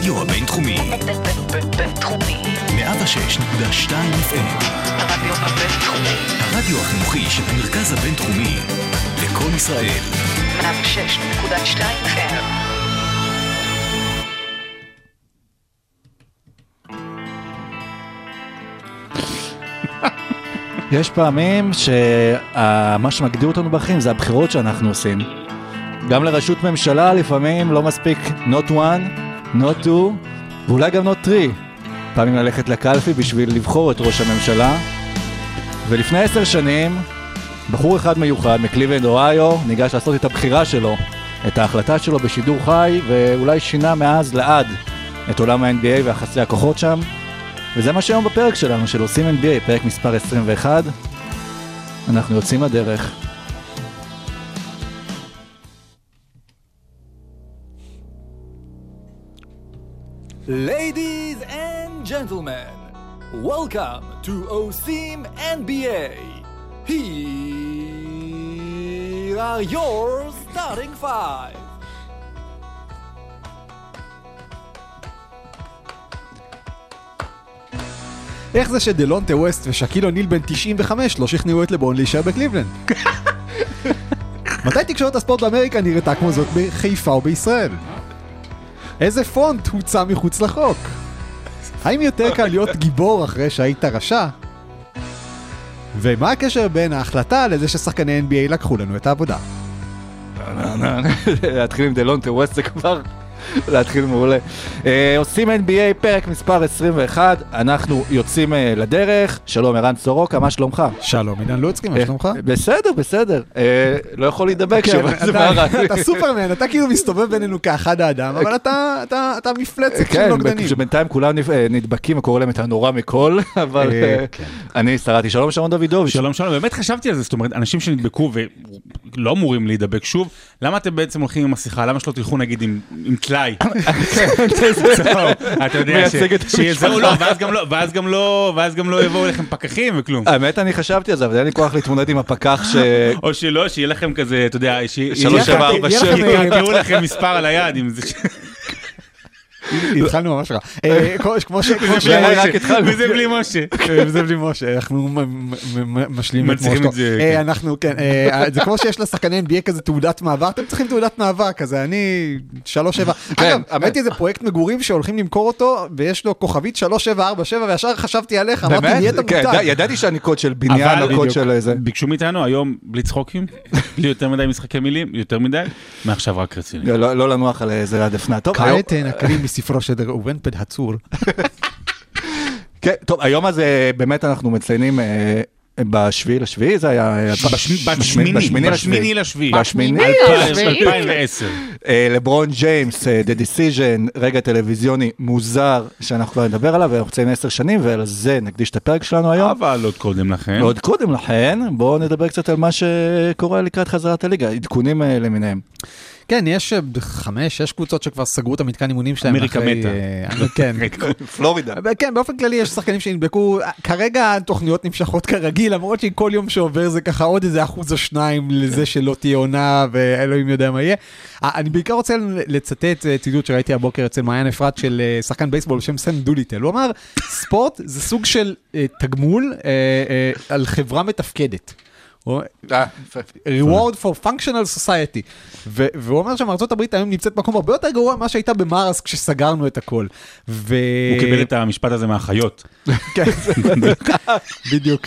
הרדיו הבינתחומי. בינתחומי. 106.2 FM. הרדיו הבינתחומי. הרדיו החינוכי של המרכז הבינתחומי. לקום ישראל. 106.2 FM. יש פעמים שמה שמגדיר אותנו בחיים זה הבחירות שאנחנו עושים. גם לראשות ממשלה לפעמים לא מספיק not one, not two, ואולי גם not three. פעמים ללכת לקלפי בשביל לבחור את ראש הממשלה. ולפני עשר שנים, בחור אחד מיוחד מקליבלנד אוהיו ניגש לעשות את הבחירה שלו, את ההחלטה שלו בשידור חי, ואולי שינה מאז לעד את עולם ה-NBA ויחסי הכוחות שם. וזה מה שהיום בפרק שלנו, של עושים NBA, פרק מספר 21. אנחנו יוצאים לדרך. Ladies and gentlemen, welcome to OSIM NBA. Here are your starting five. איך זה שדלונטה ווסט ושקיל אוניל בן 95 לא שכנעו את לבון להישאר בקליבלנד? מתי תקשורת הספורט באמריקה נראתה כמו זאת בחיפה או בישראל? איזה פונט הוצא מחוץ לחוק? האם יותר קל להיות גיבור אחרי שהיית רשע? ומה הקשר בין ההחלטה לזה ששחקני NBA לקחו לנו את העבודה? להתחיל עם דלונטה ווסט זה כבר להתחיל מעולה. אה, עושים NBA פרק מספר 21, אנחנו יוצאים אה, לדרך. שלום ערן סורוקה, מה שלומך? שלום, עידן לוצקי, מה אה, שלומך? בסדר, בסדר. אה, לא יכול להידבק כן, שם, זה מה. אתה- סופרמן, אתה כאילו מסתובב בינינו כאחד האדם, אבל אתה- אתה אתה מפלצת של כן, נוגדנים. שבינתיים כולם נפ- אה, נדבקים וקורא להם את הנורא מכל, אבל כן. אני שרדתי. שלום שרון דוידוביץ'. שלום שלום, באמת חשבתי על זה, זאת אומרת, אנשים שנדבקו ולא אמורים להידבק שוב, למה אתם בעצם הולכים עם מסכה? למה שלא תלכו נגיד עם זהו, אתה יודע, מייצג את ש- שיזהו המשפחה. לא, ואז גם לא, ואז גם לא, ואז גם לא יבואו אליכם פקחים וכלום. האמת, אני חשבתי על זה, אבל אין לי כוח להתמודד עם הפקח ש... או שלא, שיהיה לכם כזה, אתה יודע, שלוש, שבע, לכם- ארבע, אה, יקראו לכם מספר על היד, אם זה... התחלנו ממש רע. אה, כמו- ש... ש- בלי משה. וזה בלי משה. אה, וזה בלי משה, אנחנו משלימים את מושקו. זה, אה, כן. אנחנו, כן, זה כמו שיש לשחקני NBA כזה תעודת מעבר, אתם צריכים תעודת מעבר כזה, אני 37. כן, אגב, אמן. ראיתי איזה פרויקט מגורים שהולכים למכור אותו, ויש לו כוכבית 3747, וישר חשבתי עליך, אמרתי, נהיית? כן, מותג. ידע- ידעתי שאני קוד של בניין או קוד של איזה... ביקשו מאיתנו היום בלי צחוקים, בלי יותר מדי משחקי מילים, יותר מדי, מעכשיו רק רציני. לא לא לנוח על איזה הדפנה. טוב, היום- כעת מספרו של ראובן פדהצור. כן, טוב, היום הזה באמת אנחנו מציינים אה, בשביעי לשביעי, זה היה... אה, בש- בשמיני- לשביעי. בשמיני לשביעי. 2010. אה, לברון ג'יימס, The Decision, רגע טלוויזיוני מוזר, שאנחנו כבר נדבר עליו, ואנחנו מציינים עשר שנים, ועל זה נקדיש את הפרק שלנו היום. אבל עוד קודם לכן. ועוד קודם לכן, בואו נדבר קצת על מה שקורה לקראת חזרת הליגה, עדכונים למיניהם. כן, יש אה, חמש, שש קבוצות שכבר סגרו את המתקן אימונים שלהם. אמריקה אחרי, מתה. אה, כן. פלורידה. כן, באופן כללי יש שחקנים שנדבקו, כרגע התוכניות נמשכות כרגיל, למרות שכל יום שעובר זה ככה עוד איזה אחוז או שניים לזה שלא תהיה עונה ואלוהים יודע מה יהיה. אה, אני בעיקר רוצה לצטט אה, ציטוט שראיתי הבוקר אצל מעיין אפרת של אה, שחקן בייסבול בשם סם דוליטל. הוא אמר, ספורט זה סוג של אה, תגמול אה, אה, על חברה מתפקדת. אה, reward for functional society. והוא אומר שמארצות הברית היום נמצאת במקום הרבה יותר גרוע ממה שהייתה במארס כשסגרנו את הכל. הוא קיבל את המשפט הזה מהחיות. כן, בדיוק.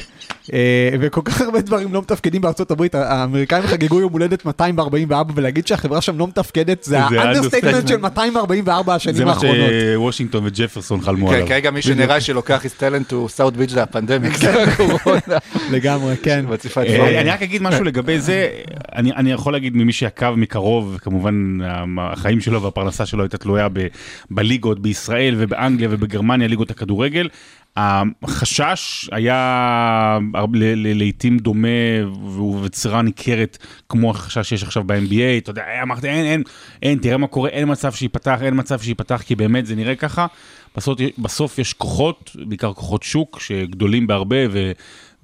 אה, וכל כך הרבה דברים לא מתפקדים בארצות הברית, האמריקאים חגגו יום הולדת 244 ולהגיד שהחברה שם לא מתפקדת זה ה understatement. של 244 השנים זה מה האחרונות. שוושינגטון וג'פרסון חלמו כן, עליו. כרגע מי שנראה שלוקח his talent to South Beach זה הפנדמיק, זה הקורונה. לגמרי, כן. אה. אני רק אגיד משהו לגבי זה, אני יכול להגיד ממי שעקב מקרוב, כמובן החיים שלו והפרנסה שלו הייתה תלויה בליגות בישראל ובאנגליה ובגרמניה, ליגות הכדורגל. החשש היה לעיתים דומה ובצורה ניכרת כמו החשש שיש עכשיו ב-NBA, אתה יודע, אמרתי אין, אין, אין, תראה מה קורה, אין מצב שייפתח, אין מצב שייפתח, כי באמת זה נראה ככה. בסוף, בסוף יש כוחות, בעיקר כוחות שוק, שגדולים בהרבה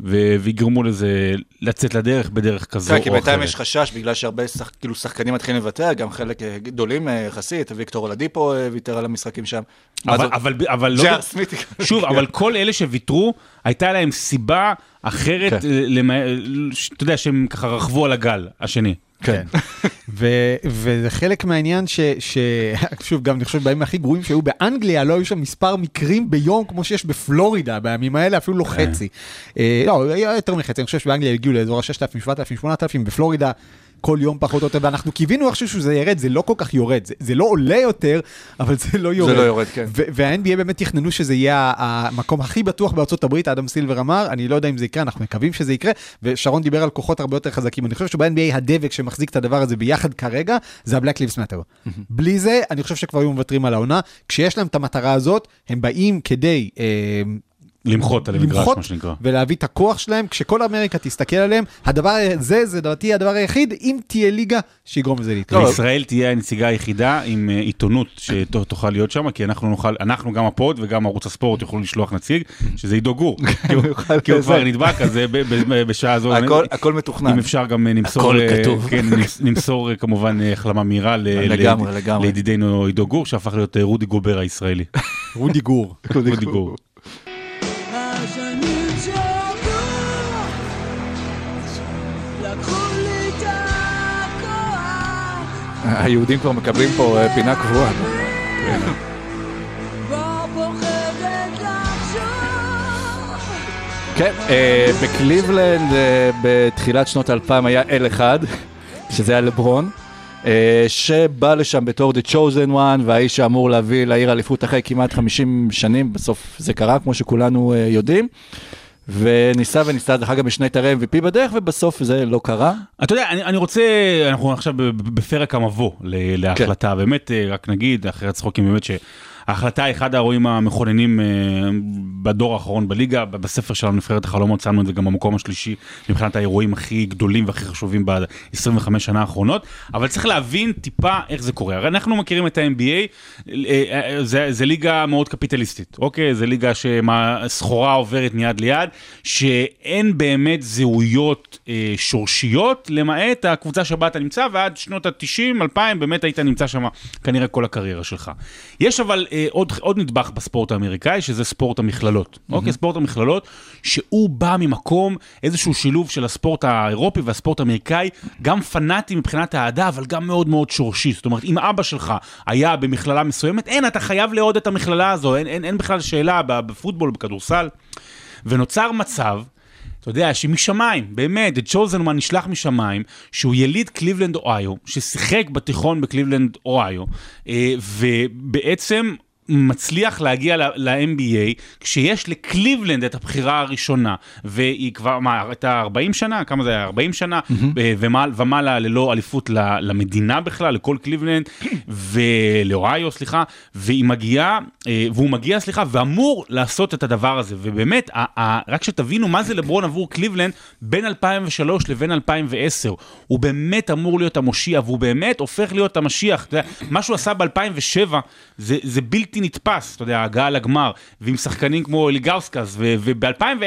ו- ויגרמו לזה לצאת לדרך בדרך כזו כן, כי או בינתיים אחרת. יש חשש, בגלל שהרבה שח- כאילו שחקנים מתחילים לוותר, גם חלק אה, גדולים אה, יחסית, ויקטור אולדיפו אה, ויתר על המשחקים שם. אבל? אבל, אבל לא... ג'ר סמית. שוב, אבל כל אלה שוויתרו, הייתה להם סיבה אחרת, כן. למע... אתה יודע, שהם ככה רכבו על הגל השני. כן. ו- וזה חלק מהעניין ש... ש- שוב, גם אני חושב בימים הכי גרועים שהיו באנגליה, לא היו שם מספר מקרים ביום כמו שיש בפלורידה בימים האלה, אפילו לא חצי. אה, לא, יותר מחצי, אני חושב שבאנגליה הגיעו לאזור ה-6,000, 7,000, 8,000, בפלורידה. כל יום פחות או יותר, ואנחנו קיווינו איכשהו שזה ירד, זה לא כל כך יורד, זה, זה לא עולה יותר, אבל זה לא יורד. לא יורד, כן. וה-NBA באמת תכננו שזה יהיה המקום הכי בטוח בארצות הברית, אדם סילבר אמר, אני לא יודע אם זה יקרה, אנחנו מקווים שזה יקרה, ושרון דיבר על כוחות הרבה יותר חזקים. אני חושב שב-NBA הדבק שמחזיק את הדבר הזה ביחד כרגע, זה ה-Black Lives Matter. בלי זה, אני חושב שכבר היו מוותרים על העונה. כשיש להם את המטרה הזאת, הם באים כדי... אה, למחות על המגרש, למחות מה שנקרא. ולהביא את הכוח שלהם, כשכל אמריקה תסתכל עליהם, הדבר הזה, זה לדעתי הדבר היחיד, אם תהיה ליגה שיגרום לזה להתקדם. לישראל תהיה הנציגה היחידה עם אה, עיתונות שתוכל להיות שם, כי אנחנו נוכל, אנחנו גם הפוד וגם ערוץ הספורט יוכלו לשלוח נציג, שזה עידו גור. כי הוא- יוכל כי הוא. כבר נדבק, אז אה, בשעה זו, הכל- מתוכנן. אם אפשר גם אה, נמסור, אה, כתוב. כן, אה, כמובן אה, החלמה מהירה. לידידנו עידו גור, שהפך להיות אה, רודי גובר הישראלי. רודי גור. רודי גור. היהודים כבר מקבלים פה אה, פינה קבועה. כן, אה, בקליבלנד אה, בתחילת שנות 2000 היה אל אחד, שזה היה לברון, שבא לשם בתור The Chosen One, והאיש שאמור להביא לעיר אליפות אחרי כמעט 50 שנים, בסוף זה קרה, כמו שכולנו יודעים. וניסה וניסה, דרך אגב, בשני תארי MVP בדרך, ובסוף זה לא קרה. אתה יודע, אני, אני רוצה, אנחנו עכשיו בפרק המבוא להחלטה, באמת, אה, רק נגיד, אחרי הצחוקים, באמת שההחלטה היא אחד האירועים המכוננים אה, בדור האחרון בליגה, בספר שלנו, נבחרת החלומות, שמנו את זה גם במקום השלישי, מבחינת האירועים הכי גדולים והכי חשובים ב-25 שנה האחרונות, אבל צריך להבין טיפה איך זה קורה. הרי אנחנו מכירים את ה-NBA, אה, אה, זה, זה ליגה מאוד קפיטליסטית, אוקיי? זה ליגה שסחורה עוברת מיד ליד, שאין באמת זהויות שורשיות, למעט הקבוצה שבה אתה נמצא, ועד שנות ה-90, 2000, באמת היית נמצא שם כנראה כל הקריירה שלך. יש אבל אה, עוד, עוד נדבך בספורט האמריקאי, שזה ספורט המכללות. אוקיי, ספורט המכללות, שהוא בא ממקום, איזשהו שילוב של הספורט האירופי והספורט האמריקאי, גם פנאטי מבחינת האהדה, אבל גם מאוד מאוד שורשי. זאת אומרת, אם אבא שלך היה במכללה מסוימת, אין, אתה חייב לאהוד את המכללה הזו, אין, אין, אין בכלל שאלה בפוטבול, בכדורסל. ונוצר מצב, אתה יודע, שמשמיים, באמת, את צ'וזנמן נשלח משמיים, שהוא יליד קליבלנד אוהיו, ששיחק בתיכון בקליבלנד אוהיו, אה, ובעצם מצליח להגיע ל-NBA, כשיש לקליבלנד את הבחירה הראשונה, והיא כבר, מה, הייתה 40 שנה? כמה זה היה? 40 שנה? אה, ומעל- ומעלה ללא אליפות למדינה בכלל, לכל קליבלנד, ולאוהיו, סליחה, והיא מגיעה, אה, והוא מגיע, סליחה, ואמור לעשות את הדבר הזה, ובאמת, רק שתבינו מה זה לברון עבור קליבלנד בין 2003 לבין 2010, הוא באמת אמור להיות המושיע, והוא באמת הופך להיות המשיח, מה שהוא עשה ב-2007 זה, זה בלתי נתפס, אתה יודע, ההגעה לגמר, ועם שחקנים כמו אילגאוסקס, וב-2010,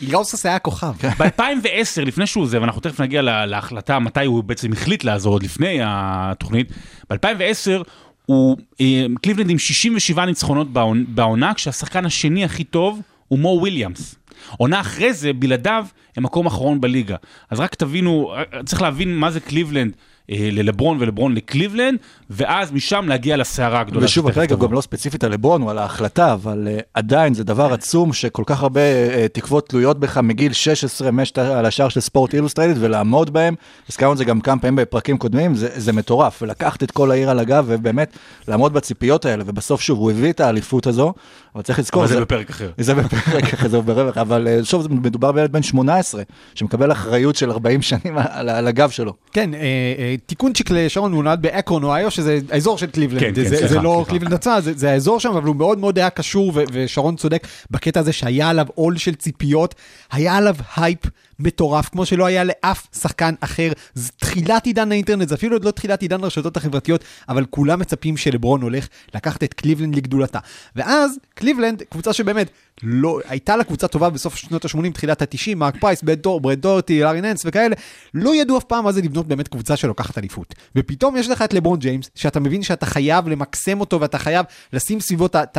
אילגאוסקס היה כוכב. ב-2010, לפני שהוא זה, ואנחנו תכף נגיע לה- להחלטה מתי הוא בעצם החליט לעזור, עוד לפני התוכנית, ב-2010 הוא, אה, קליבלנד עם 67 ניצחונות בעונ- בעונה, כשהשחקן השני הכי טוב הוא מו וויליאמס. עונה אחרי זה, בלעדיו, הם מקום אחרון בליגה. אז רק תבינו, אה, צריך להבין מה זה קליבלנד אה, ללברון ולברון לקליבלנד, ואז משם להגיע לסערה הגדולה. ושוב, תבוא. גם לא ספציפית על לברון או על ההחלטה, אבל uh, עדיין זה דבר עצום שכל כך הרבה uh, תקוות תלויות בך מגיל 16, משער של של ספורט אילוסטרייטד ולעמוד בהם. הזכרנו את זה גם כמה פעמים בפרקים קודמים, זה, זה מטורף, ולקחת את כל העיר על הגב ובאמת לעמוד בציפיות האלה, ובסוף שוב, הוא הביא את האליפות הזו, אבל צריך לזכור, אבל זה בפרק אחר. זה בפרק אחרי זה ברווח, אבל אה, שוב, זה מדובר בילד בן 18, שמקבל אחריות של 40 שנים על, על הגב שלו. כן, אה, אה, תיקונצ'יק לשרון, הוא נולד באקרון, אוהיו, שזה האזור של קליבלנד. כן, כן, זה, סליחה, זה לא סליחה. קליבלנד עצמה, זה, זה האזור שם, אבל הוא מאוד מאוד היה קשור, ו- ושרון צודק בקטע הזה שהיה עליו עול של ציפיות, היה עליו הייפ מטורף, כמו שלא היה לאף שחקן אחר. זה תחילת עידן האינטרנט, זה אפילו עוד לא תחילת עידן הרשתות החברתיות, אבל כולם מצפים שלברון הולך לקחת את קליבלנד לגדולתה. ואז קליבלנד, קבוצה שבאמת לא, הייתה לה קבוצה טובה בסוף שנות ה-80, תחילת ה-90, מרק פרייס, בראד דו, בראד דוהרטי, לארי ננס וכאלה, לא ידעו אף פעם מה זה לבנות באמת קבוצה שלוקחת אליפות. ופתאום יש לך את לברון ג'יימס, שאתה מבין שאתה חייב למקסם אותו ואתה חייב לשים סביבו את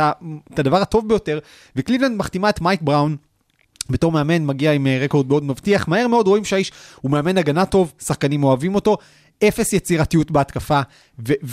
הדבר הטוב ביותר, וקליבלנד מחתימה את מייק בראון. בתור מאמן מגיע עם אה, רקורד מאוד מבטיח, מהר מאוד רואים שהאיש הוא מאמן הגנה טוב, שחקנים אוהבים אותו, אפס יצירתיות בהתקפה,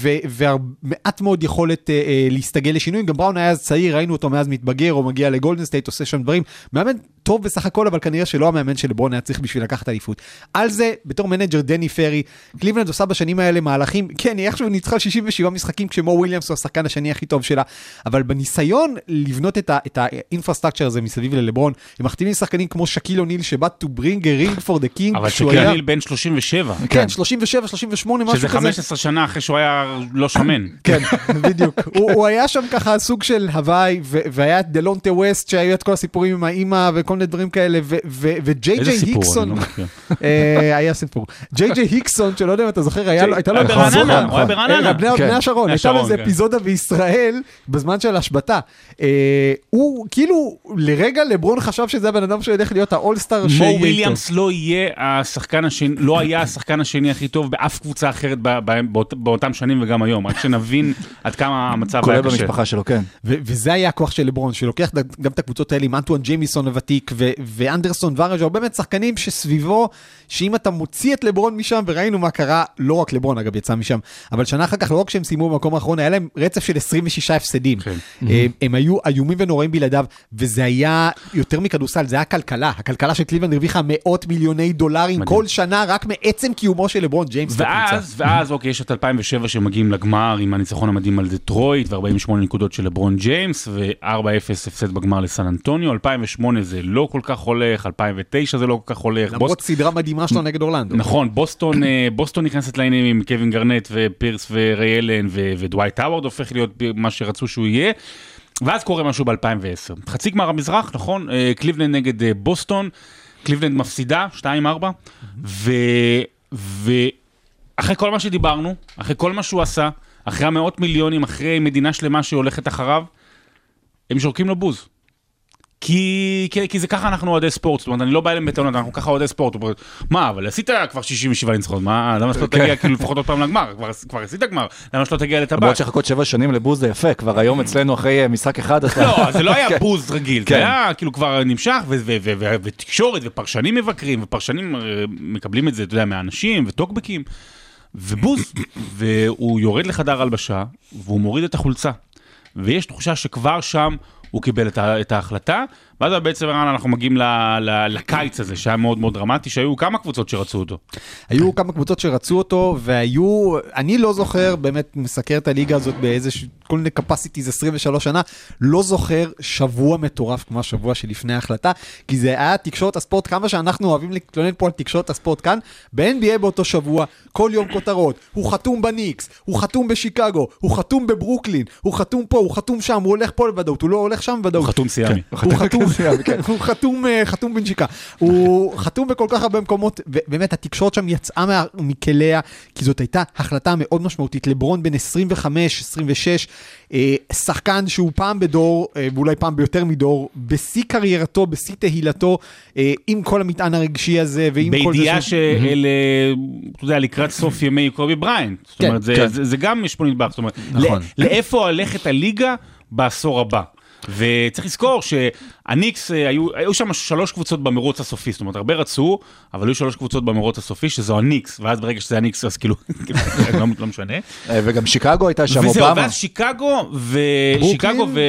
ומעט מאוד יכולת אה, אה, להסתגל לשינוי, גם בראון היה אז צעיר, ראינו אותו מאז מתבגר, או מגיע לגולדן סטייט, עושה שם דברים, מאמן טוב בסך הכל, אבל כנראה שלא המאמן שלברון היה צריך בשביל לקחת אליפות. על זה, בתור manager דני פרי, קליבלנד עושה בשנים האלה מהלכים, כן, היא איכשהו ניצחה 67 משחקים כשמו וויליאמס הוא השחקן השני הכי טוב שלה, אבל בניסיון לבנות את ה- את ה infrastructure הזה מסביב ללברון, הם מחתימים שחקנים כמו שאקיל אוניל שבא to bring a ring for the king, אבל שאקיל היה- אוניל בן 37. כן, 37, 38, משהו שזה כזה. 15 שנה אחרי שהוא היה לא שמן. כן, בדיוק. הוא, הוא היה שם ככה סוג של הוואי, והיה דלונטה ווסט, שהיו את כל הסיפורים עם האימא וכל מיני דברים כאלה, ו- ו- וג'יי ג'יי סיפור? היקסון, לא. אה, היה סיפור. ג'יי ג'יי היקסון, שלא יודע אם אתה זוכר, הייתה לו... נכון, ברעננה, הוא היה. ברעננה. אה, בני כן. בני השרון, הייתה לו איזה כן. אפיזודה בישראל בזמן של השבתה. אה, הוא כאילו, לרגע לברון חשב שזה הבן אדם שהולך להיות האולסטאר שיהיה מו איתו. וויליאמס לא יהיה השחקן השני, לא היה השחקן השני הכי טוב באף קבוצה אחרת ב- ב- באות- באותם שנים וגם היום, רק שנבין עד כמה המצב כולל היה קשה. במשפחה שלו, כן. וזה היה הכוח של לברון, שלוקח גם את הקבוצות האלה עם אנטואן ג'יימיסון הוותיק ו- ואנדרסון הרבה באמת שחקנים שסביבו, שאם אתה מוציא את לברון משם, וראינו מה קרה, לא רק לברון אגב יצא משם, אבל שנה אחר כך, לא רק שהם סיימו במקום האחרון, היה להם רצף של 26 הפסדים. כן. הם, הם היו איומים ונוראים בלעדיו, וזה היה יותר מכדורסל, זה היה כלכלה. הכלכלה של קליבלנד הרוויחה מאות מיליוני דולרים מדהים. כל שנה, רק מעצם קיומו של לברון ג'יימס. ואז, ואז אוקיי, יש את 2007 שמגיעים לגמר עם הניצחון המדהים על דטרויט ו-48 נקודות של לברון ג'יימס ו-4-0 הפסד בגמר לסן אנטוניו, 2008 זה לא כל כך הולך, 2009 זה לא כל כך הולך. למרות סדרה מדהימה שלו נגד אורלנדו. נכון, בוסטון, אה, בוסטון נכנסת לעניינים עם קווין גארנט ופירס וריי אלן ו- ודווייט האוורד הופך להיות מה שרצו שהוא יהיה. ואז קורה משהו ב-2010. חצי גמר המזרח, נכון? אה, קליבלנד נגד אה, בוסטון, קליבלנד מפסידה, 2-4, ו... ואחרי כל מה שדיברנו, אחרי כל מה שהוא עשה, אחרי המאות מיליונים, אחרי מדינה שלמה שהולכת אחריו, הם שורקים לו בוז. כי, כי, כי זה ככה אנחנו אוהדי ספורט, זאת אומרת, אני לא בא אליהם בטענות, אנחנו ככה אוהדי ספורט. הוא אומר, מה, אבל עשית כבר 67 ניצחונות, מה, למה שלא תגיע כאילו לפחות עוד פעם לגמר? כבר, כבר עשית גמר, למה שלא תגיע לטבק? למרות שחכות שבע שנים לבוז זה יפה, כבר היום אצלנו אחרי אה, משחק אחד. לא, זה לא היה כן. בוז רגיל, זה כן. היה כאילו כבר נמשך, ותקשורת, ופרשנים מבקרים, ופרשנים אה, מקבלים את זה, אתה יודע, מאנשים, וטוקבקים, ובוז, והוא יורד לחדר הלבשה, והוא מוריד את החולצה, ויש תחושה שכבר שם הוא קיבל את, ההחלטה, ואז בעצם אנחנו מגיעים ל- ל- לקיץ הזה, שהיה מאוד מאוד דרמטי, שהיו כמה קבוצות שרצו אותו. היו כמה קבוצות שרצו אותו, והיו, אני לא זוכר, באמת מסקר את הליגה הזאת באיזה, כל מיני capacities 23 שנה, לא זוכר שבוע מטורף כמו השבוע שלפני ההחלטה, כי זה היה תקשורת הספורט, כמה שאנחנו אוהבים להתלונן פה על תקשורת הספורט כאן, ב-NBA באותו שבוע, כל יום כותרות, הוא חתום בניקס, הוא חתום בשיקגו, הוא חתום בברוקלין, הוא חתום פה, הוא חתום שם, הוא הולך פה בוודאות, הוא לא הולך שם בוודאות. הוא חתום סיאמי. הוא חתום, כן, הוא חתום, אה, חתום בנשיקה. הוא חתום בכל כך הרבה מקומות, ובאמת התקשורת שם יצאה מה- מכליה, כי זאת הייתה החלטה מאוד משמעותית. לברון בן 25, 26, אה, שחקן שהוא פעם בדור, אה, ואולי פעם ביותר מדור, בשיא קריירתו, בשיא תהילתו, אה, עם כל המטען הרגשי הזה, ועם כל זה... בידיעה ש- שאלה, אתה יודע, לקראת סוף ימי קובי בריינט. זאת כן, אומרת, זה- כן. זה- זה גם יש פה נדבך. זאת אומרת, נכון. לא- לאיפה הולכת הליגה בעשור הבא? וצריך לזכור שהניקס, אה, היו, היו שם שלוש קבוצות במרוץ הסופי, זאת אומרת, הרבה רצו, אבל היו שלוש קבוצות במרוץ הסופי, שזו הניקס, ואז ברגע שזה הניקס, אז כאילו, לא, לא משנה. אה, וגם שיקגו הייתה שם, וזהו, אובמה. ואז שיקגו, ושיקגו ו...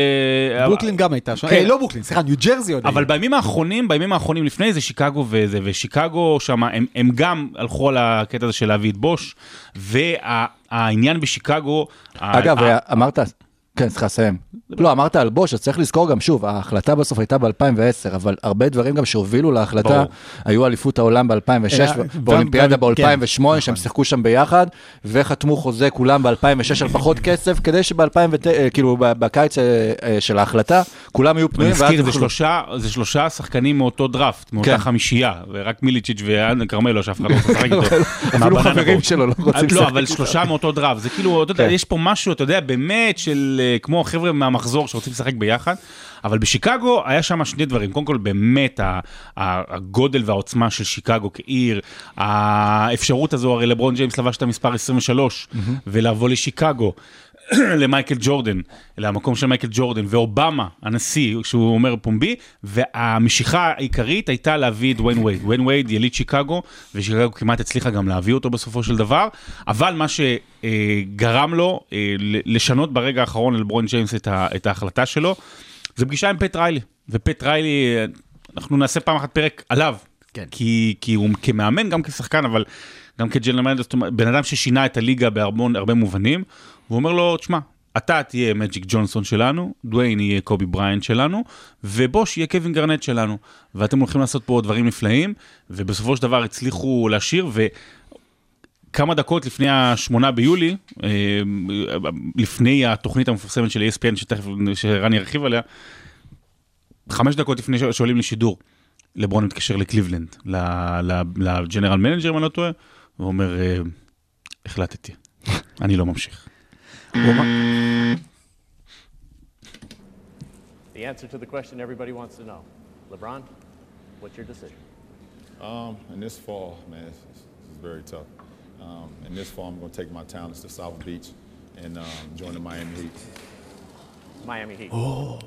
ברוקלין גם הייתה שם, כן. אה, לא ברוקלין, סליחה, ניו ג'רזי עוד אבל. בימים האחרונים, בימים האחרונים לפני זה שיקגו וזה, ושיקגו שם, הם, הם גם הלכו על הקטע הזה של להביא את בוש, והעניין בשיקגו... אגב, ה- אמרת, כן, צריך לסיים. לא, אמרת על בוש, אז צריך לזכור גם, שוב, ההחלטה בסוף הייתה ב-2010, אבל הרבה דברים גם שהובילו להחלטה. היו אליפות העולם ב-2006, היה- באולימפיאדה גם- כן, ב-2008, שהם שיחקו שם ביחד, וחתמו חוזה כולם ב-2006 על פחות כסף, כדי שב-2009, כאילו, ב- בקיץ אה, אה, של ההחלטה, כולם יהיו אני פנויים, ואז מזכיר, זה שלושה, שחקנים מאותו דראפט, מאותה כן. חמישייה, ורק מיליצ'יץ' וכרמלו שאף אחד לא רוצה לשחק איתו. אפילו חברים. שלו לא רוצים לא, לשחק אבל איתו. שלושה מאותו דראפט, זה כאילו, אתה יודע, כן. יש פה משהו, אתה יודע, באמת של אה, כמו החבר'ה מהמחזור שרוצים לשחק ביחד, אבל בשיקגו היה שם שני דברים, קודם כל באמת הגודל והעוצמה של שיקגו כעיר, האפשרות הזו, הרי לברון ג'יימס לבש את המספר 23, ולבוא לשיקגו. למייקל ג'ורדן, למקום של מייקל ג'ורדן, ואובמה, הנשיא, שהוא אוהד פומבי, והמשיכה העיקרית הייתה להביא את דוויין וייד. דוויין וייד יליד שיקגו, ושיקגו כמעט הצליחה גם להביא אותו בסופו של דבר, אבל מה שגרם לו אה, לשנות ברגע האחרון ללברון ג'יימס את, ההחלטה שלו, זה פגישה עם פט ריילי. ופט ריילי, אנחנו נעשה פעם אחת פרק עליו, כן. כי, כי הוא כמאמן, גם כשחקן, אבל גם כ general manager, בן אדם ששינה את הליגה בהרבה הרבה מובנים, והוא אומר לו, תשמע, אתה תהיה מג'יק ג'ונסון שלנו, דוויין יהיה קובי בריינט שלנו, ובוש יהיה קווין גארנט שלנו. ואתם הולכים לעשות פה דברים נפלאים, ובסופו של דבר הצליחו להשאיר, ו... כמה דקות לפני השמונה ביולי, אה, לפני התוכנית המפורסמת של ESPN, שתכף, שרן ירחיב עליה, חמש דקות לפני שעולים לשידור, לברון מתקשר לקליבלנד, ל general manager, אם אני לא טועה, ואומר, אה, החלטתי, אני לא ממשיך. The answer to the question everybody wants to know. LeBron, what's your decision? Um, in this fall, man, it's, it's, it's very tough. Um, in this fall, I'm going to take my talents to South Beach and um, join the Miami Heat. Miami Heat. Oh.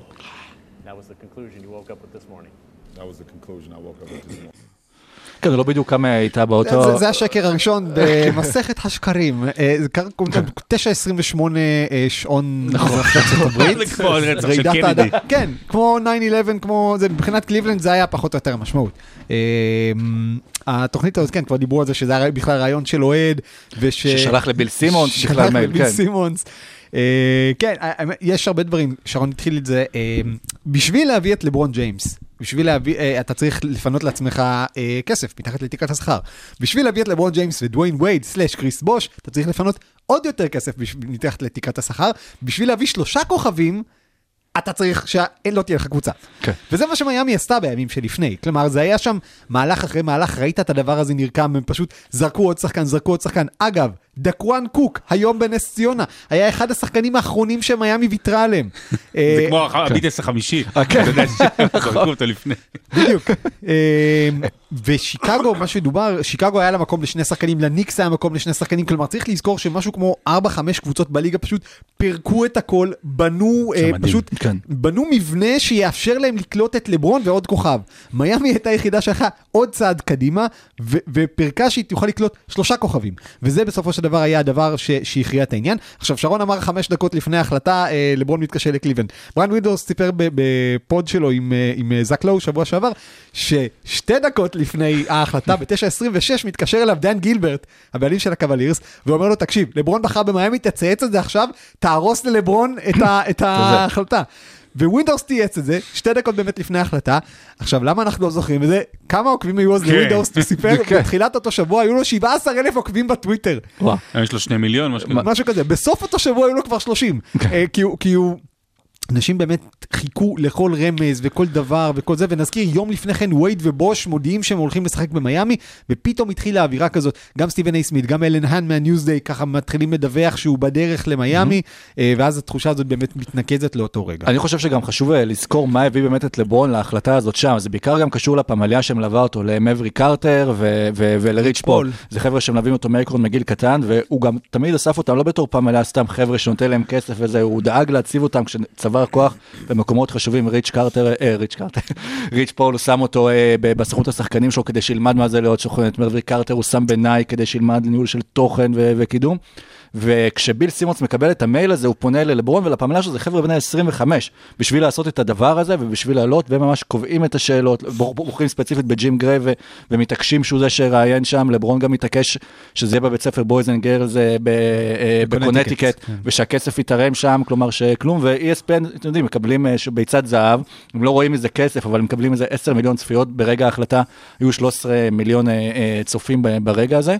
That was the conclusion you woke up with this morning. That was the conclusion I woke up with this morning. כן, זה לא בדיוק כמה הייתה באותו... זה- השקר הראשון במסכת השקרים. אה, זה קרה קוראים לזה 9.28 אה, שעון מזרח ארצות הברית. זה כמו הרצח של קנדי. כן, כמו 9-11, כמו זה, מבחינת קליבלנד זה היה פחות או יותר המשמעות. אה, התוכנית הזאת, כן, כבר דיברו על זה שזה היה בכלל רעיון של אוהד, וש... ששלח לביל סימונס, ששלח לביל כן. סימונס. כן, יש הרבה דברים, שרון התחיל את זה, בשביל להביא את לברון ג'יימס, בשביל להביא, אה, אתה צריך לפנות לעצמך אה, כסף מתחת לתקרת השכר. בשביל להביא את לברון ג'יימס ודוויין וייד slash קריס בוש, אתה צריך לפנות עוד יותר כסף מתחת לתקרת השכר. בשביל להביא שלושה כוכבים, אתה צריך שלא תהיה לך קבוצה. כן. וזה מה שמיאמי עשתה בימים שלפני. כלומר, זה היה שם מהלך אחרי מהלך, ראית את הדבר הזה נרקם, הם פשוט זרקו עוד שחקן, זרקו עוד שחקן. אגב, דקואן קוק, היום בנס ציונה, היה אחד השחקנים האחרונים שמיאמי ויתרה עליהם. זה אה, כמו הביטלס החמישי, כן. אתה יודע שזרקו אותו לפני. בדיוק. אמ, ושיקגו, מה שדובר, שיקגו היה לה מקום לשני שחקנים, לניקס היה מקום לשני שחקנים, כלומר צריך לזכור שמשהו כמו 4-5 קבוצות בליגה פשוט פירקו את הכל, בנו, אה. פשוט כן. בנו מבנה שיאפשר להם לקלוט את לברון ועוד כוכב. מיאמי הייתה היחידה שהלכה עוד צעד קדימה, ופירקה שהיא תוכל לקלוט שלושה כוכבים. וזה בסופו של דבר היה הדבר ש- שהכריע את העניין. עכשיו, שרון אמר חמש דקות לפני ההחלטה, אה, לברון מתקשר לקליבלנד. בריאן ווינדהורסט סיפר בפוד שלו עם, אה, עם אה, זק לואו שבוע שעבר, ששתי דקות לפני ההחלטה, ב-9.26, מתקשר אליו דן גילברט, הבעלים של הקוולירס, ואומר לו, תקשיב, לברון בחר במיאמי, תצייץ את זה עכשיו, תהרוס ללברון את, ה- את ההחלטה. ווינדהורסט צייץ את זה, שתי דקות באמת לפני ההחלטה. עכשיו, למה אנחנו לא זוכרים את זה? כמה עוקבים היו אז כן. לווינדהורסט? הוא סיפר, כן. בתחילת אותו שבוע היו לו 17 אלף עוקבים בטוויטר. וואו. היום יש לו שני מיליון, משהו כזה. משהו כזה. בסוף אותו שבוע היו לו כבר 30. אה, כי הוא... אנשים באמת חיכו לכל רמז וכל דבר וכל זה, ונזכיר, יום לפני כן וייד ובוש מודיעים שהם הולכים לשחק במיאמי, ופתאום התחילה האווירה כזאת, גם סטיבן איי סמית, גם אלן האן מהניוזדיי, ככה מתחילים לדווח שהוא בדרך למיאמי, אה, ואז התחושה הזאת באמת מתנקזת לאותו רגע. אני חושב שגם חשוב אה, לזכור מה הביא באמת את לברון להחלטה הזאת שם, זה בעיקר גם קשור לפמליה שמלווה אותו, למאבריק קרטר ו- ו- ולריץ' פול. זה חבר'ה שמלווים אותו מאקרון מגיל קטן, והוא גם תמיד אסף אותם לא בתור פמליה סתם חבר'ה שנותן להם כסף וזה, הוא דאג להציב אותם כשצבר כוח במקומות חשובים, ריץ' קרטר, אה, ריץ' קרטר, ריץ' פול הוא שם אותו אה, בסוכנות השחקנים שלו כדי שילמד מה זה להיות סוכן, את מאבריק קרטר הוא שם בנייק כדי שילמד ניהול של תוכן ו- וקידום. וכשביל סימונס מקבל את המייל הזה, הוא פונה ללברון ולפמליה שלו, זה חבר'ה בני 25, בשביל לעשות את הדבר הזה ובשביל לעלות, והם ממש קובעים את השאלות, בוח- בוחרים ספציפית בג'ים גריי ו- ומתעקשים שהוא זה שיראיין שם, לברון גם מתעקש שזה יהיה בבית ספר Boys and Girls בקונטיקט, כן. ושהכסף יתערם שם, כלומר שכלום, ו-ESPN, אתם יודעים, מקבלים אה, ביצת זהב, הם לא רואים מזה כסף, אבל הם מקבלים איזה 10 מיליון צפיות ברגע ההחלטה, היו 13 מיליון אה, אה, צופים ברגע הזה,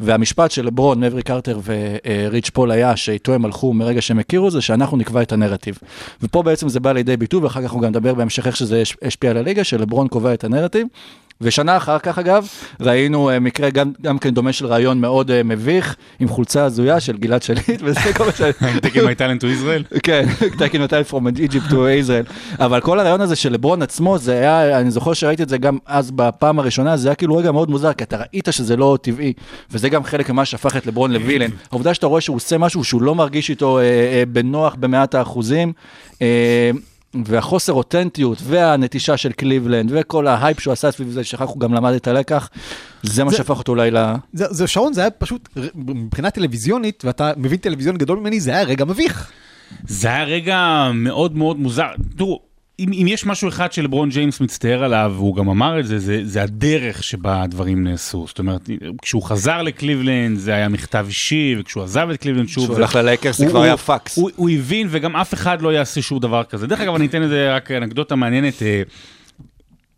והמשפט של לברון, מאבריק קרטר וריץ' פול היה, שאיתו הם הלכו מרגע שהם הכירו, זה שאנחנו נקבע את הנרטיב. ופה בעצם זה בא לידי ביטוי, ואחר כך אנחנו גם נדבר בהמשך איך שזה השפיע על הליגה, שלברון קובע את הנרטיב. ושנה אחר כך אגב, ראינו אה, מקרה גם, גם כן דומה של רעיון מאוד אה, מביך, עם חולצה הזויה של גלעד שליט, וזה כל מה ש... Taking my talent to Israel. כן, taking a time from Egypt to Israel. אבל כל הרעיון הזה של לברון עצמו, זה היה, אני זוכר שראיתי את זה גם אז בפעם הראשונה, זה היה כאילו רגע מאוד מוזר, כי אתה ראית שזה לא טבעי, וזה גם חלק ממה שהפך את לברון ל-villain. העובדה שאתה רואה שהוא עושה משהו שהוא לא מרגיש איתו אה, אה, בנוח במאת האחוזים. אה, והחוסר אותנטיות והנטישה של קליבלנד וכל ה-hype שהוא עשה סביב זה, שאחר כך הוא גם למד את הלקח, זה מה שהפך אותו אולי ל... זה, זה שרון, זה היה פשוט, מבחינה טלוויזיונית, ואתה מבין טלוויזיה יותר גדול ממני, זה היה רגע מביך. זה היה רגע מאוד מאוד מוזר. תראו, אם, אם יש משהו אחד שלברון ג'יימס מצטער עליו, והוא גם אמר את זה, זה, זה הדרך שבה הדברים נעשו. זאת אומרת, כשהוא חזר לקליבלנד זה היה מכתב אישי, וכשהוא עזב את קליבלנד שוב... כשהוא הלך ללייקרס זה הוא- כבר הוא- היה פקס. הוא, הוא הבין, וגם אף אחד לא יעשה שום דבר כזה. דרך אגב, אני אתן לזה רק אנקדוטה מעניינת. אה,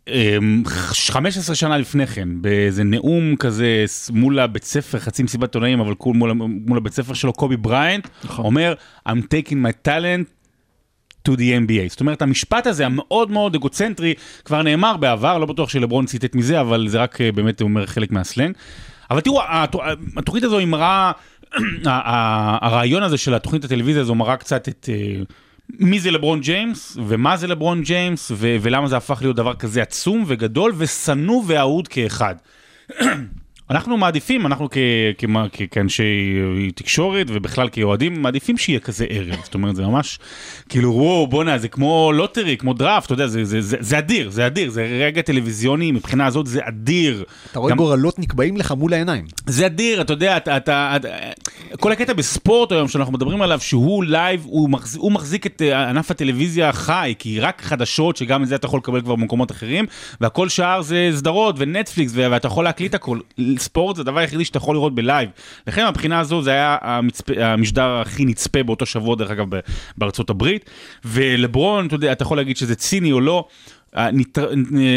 אה, 15 שנה לפני כן, באיזה נאום כזה מול הבית ספר, חצי מסיבת עיתונאים, אבל כול מול, מול הבית ספר שלו, קובי בריינט, נכון. אומר, I'm taking my talent to the NBA. זאת אומרת, המשפט הזה המאוד מאוד אגוצנטרי כבר נאמר בעבר, לא בטוח שלברון ציטט מזה, אבל זה רק אה, באמת אומר חלק מהסלנג. אבל תראו, הת- התוכנית הזו היא מראה, ה- ה- הרעיון הזה של התוכנית הטלוויזיה הזו מראה קצת את... אה, מי זה לברון ג'יימס, ומה זה לברון ג'יימס, ולמה זה הפך להיות דבר כזה עצום וגדול ושנוא ואהוב כאחד. אנחנו מעדיפים, אנחנו כ- כמה- כ- כאנשי תקשורת ובכלל כאוהדים, מעדיפים שיהיה כזה ערב. זאת אומרת, זה ממש, כאילו, וואו, בואנה, זה כמו lottery, כמו דראפט, אתה יודע, זה, זה, זה, זה אדיר, זה אדיר, זה רגע טלוויזיוני, מבחינה הזאת זה אדיר. אתה רואה גם- גורלות נקבעים לך מול העיניים. זה אדיר, אתה יודע, אתה, אתה, אתה, כל הקטע בספורט היום שאנחנו מדברים עליו, שהוא לייב, הוא מחזיק, הוא מחזיק את אה, ענף הטלוויזיה חי, כי רק חדשות, שגם את זה אתה יכול לקבל כבר במקומות אחרים, והכל שאר זה סדרות ונטפליקס, ואתה יכול להקליט הכל. ספורט זה הדבר היחידי שאתה יכול לראות בלייב. לכן מהבחינה הזו זה היה המצפ... המשדר הכי נצפה באותו שבוע, דרך אגב, בארצות הברית. ולברון, אתה יודע, אתה יכול להגיד שזה ציני או לא. אה, נתר-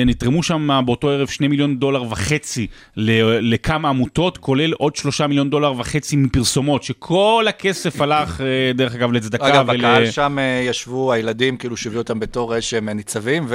נתרמו שם באותו ערב 2 מיליון דולר וחצי לכמה עמותות, כולל עוד 3 מיליון דולר וחצי מפרסומות, שכל הכסף הלך, אה, דרך אגב, לצדקה. אגב, ול- בקהל שם אה, ישבו הילדים, כאילו שהביאו אותם בתור איזשהם ניצבים,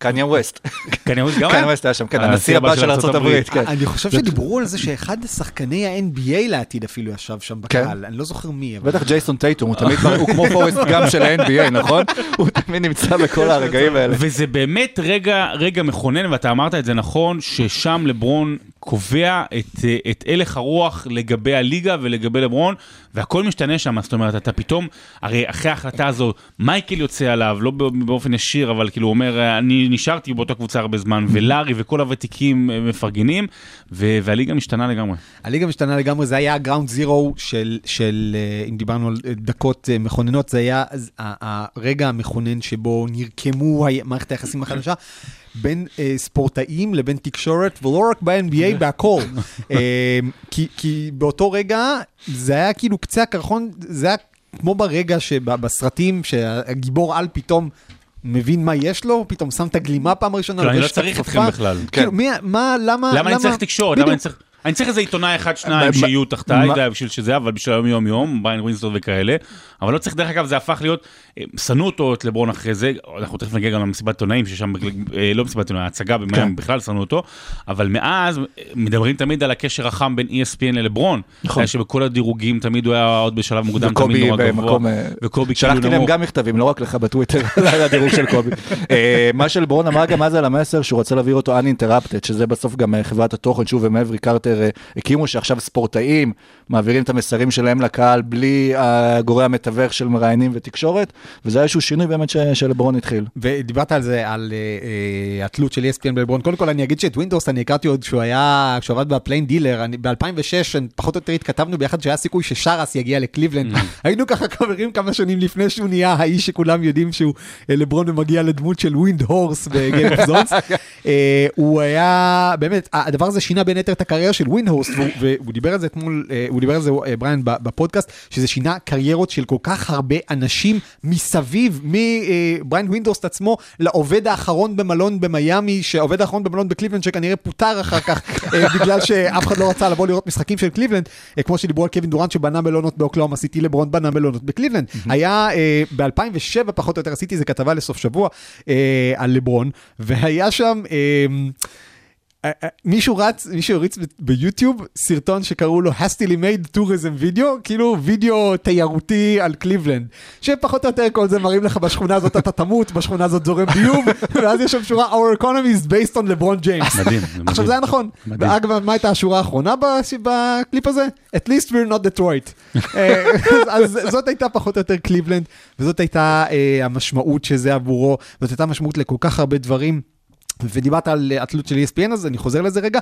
וקניה ווסט. קניה ווסט גם קניה היה? ווסט היה שם, כן, הנשיא הנשיא הבא של הברית. כן. אני חושב שדיברו על זה שאחד השחקני ה-NBA לעתיד אפילו ישב שם בקהל, אני לא זוכר מי. בטח ג'ייסון טייטום, הוא תמיד, הוא כמו פורסט גם של ה-NBA, נכון? הוא תמיד נמצא בכל הרגעים האלה. וזה באמת רגע, רגע מכונן, ואתה אמרת את זה נכון, ששם לברון קובע את, אה, את הלך הרוח לגבי הליגה ולגבי לברון, והכל משתנה שם, זאת אומרת, אתה פתאום, הרי אחרי ההחלטה הזו, מייקל יוצא עליו, לא באופן ישיר, אבל כאילו הוא אומר, אני נשארתי באותה קבוצה הרבה זמן, ולארי וכל הוותיקים אה, מפרגנים, ו- והליגה משתנה לגמרי. הליגה משתנה לגמרי, זה היה הגראונד זירו של, של, אה, אם דיברנו על אה, דקות מכוננות, זה היה הרגע המכונן שבו נרקמו מערכת היחסים החדשה בין אה, ספורטאים לבין תקשורת, ולא רק ב-NBA, בהכל. אה, כי, כי באותו רגע זה היה כאילו קצה הקרחון, זה היה כמו ברגע שבסרטים שהגיבור על פתאום... מבין מה יש לו, פתאום שם את הגלימה פעם ראשונה, כאילו, אני לא צריך. אתכם בכלל. כאילו, מי, מה, למה, למה אני צריך תקשורת? למה. אני צריך... אני צריך איזה עיתונאי אחד, שניים שיהיו תחתיי, יודע, בשביל שזה, אבל בשביל היום יום יום, בריין ווינסטון וכאלה. אבל לא צריך, דרך אגב, זה הפך להיות, אה, שנאו אותו, את לברון אחרי זה, אנחנו תכף נגיע גם למסיבת עיתונאים, ששם, אה, לא מסיבת עיתונאים, ההצגה כן. בכלל שנאו אותו, אבל מאז אה, מדברים תמיד על הקשר החם בין ESPN ללברון. נכון. שבכל הדירוגים תמיד הוא היה עוד בשלב מוקדם, תמיד נורא גבוה. וקובי כאילו שלחתי להם נמוך. גם מכתבים, לא רק לך בטוויטר, על הדירוג של קובי. מה שלברון אמר גם אז על המסר שהוא רוצה להעביר אותו uninterrupted, שזה בסוף גם חברת התוכן, שוב, אברי קרטר טוויטר אה, הקימו, שעכשיו ספורטאים מעבירים את המסרים שלהם לקהל בלי הגורם המתווך של מראיינים ותקשורת, וזה היה איזשהו שינוי באמת ש- שלברון התחיל. ודיברת על זה, על אה, אה, התלות של ESPN בלברון. קודם כל אני אגיד שאת ווינדהורסט אני הכרתי עוד כשהוא היה, כשהוא עבד בפליין דילר, אני- ב-2006 פחות או יותר התכתבנו ביחד שהיה סיכוי ששאראס יגיע לקליבלנד. היינו ככה חברים כמה שנים לפני שהוא נהיה האיש שכולם יודעים שהוא לברון ומגיע לדמות של ווינדהורסט ב-Game of Zones. הוא היה, באמת, הדבר הזה שינה בין היתר את הקריירה של ווינדהורסט, והוא- דיבר על זה אתמול, אה, הוא דיבר על זה, אה, בריאן, בפודקאסט, שזה שינה קריירות של כל כך הרבה אנשים מסביב, מבריאן ווינדהורסט עצמו לעובד האחרון במלון במיאמי, שהעובד האחרון במלון בקליבלנד שכנראה פוטר אחר כך אה, בגלל שאף אחד לא רצה לבוא לראות משחקים של קליבלנד, אה, כמו שדיברו על קווין דורנט שבנה מלונות באוקלהומה סיטי, לברון בנה מלונות בקליבלנד. היה ב-2007 פחות או יותר עשיתי איזה כתבה לסוף שבוע אה, על לברון, והיה שם... אה, אה, מישהו רץ, מישהו הריץ ביוטיוב סרטון שקראו לו hastily made tourism video, כאילו וידאו תיירותי על קליבלנד, שפחות או יותר כל זה מראים לך בשכונה הזאת אתה תמות, בשכונה הזאת זורם ביוב, ואז יש שם שורה our economy is based on לברון ג'יימס. מדהים, זה עכשיו מדהים. זה היה נכון, מדהים. ואגב מה הייתה השורה האחרונה בקליפ הזה? at least we're not Detroit. אה, אז זאת הייתה פחות או יותר קליבלנד, וזאת הייתה המשמעות שזה עבורו, זאת הייתה משמעות לכל כך הרבה דברים. ודיברת על אה, התלות של ESPN אז אני חוזר לזה רגע.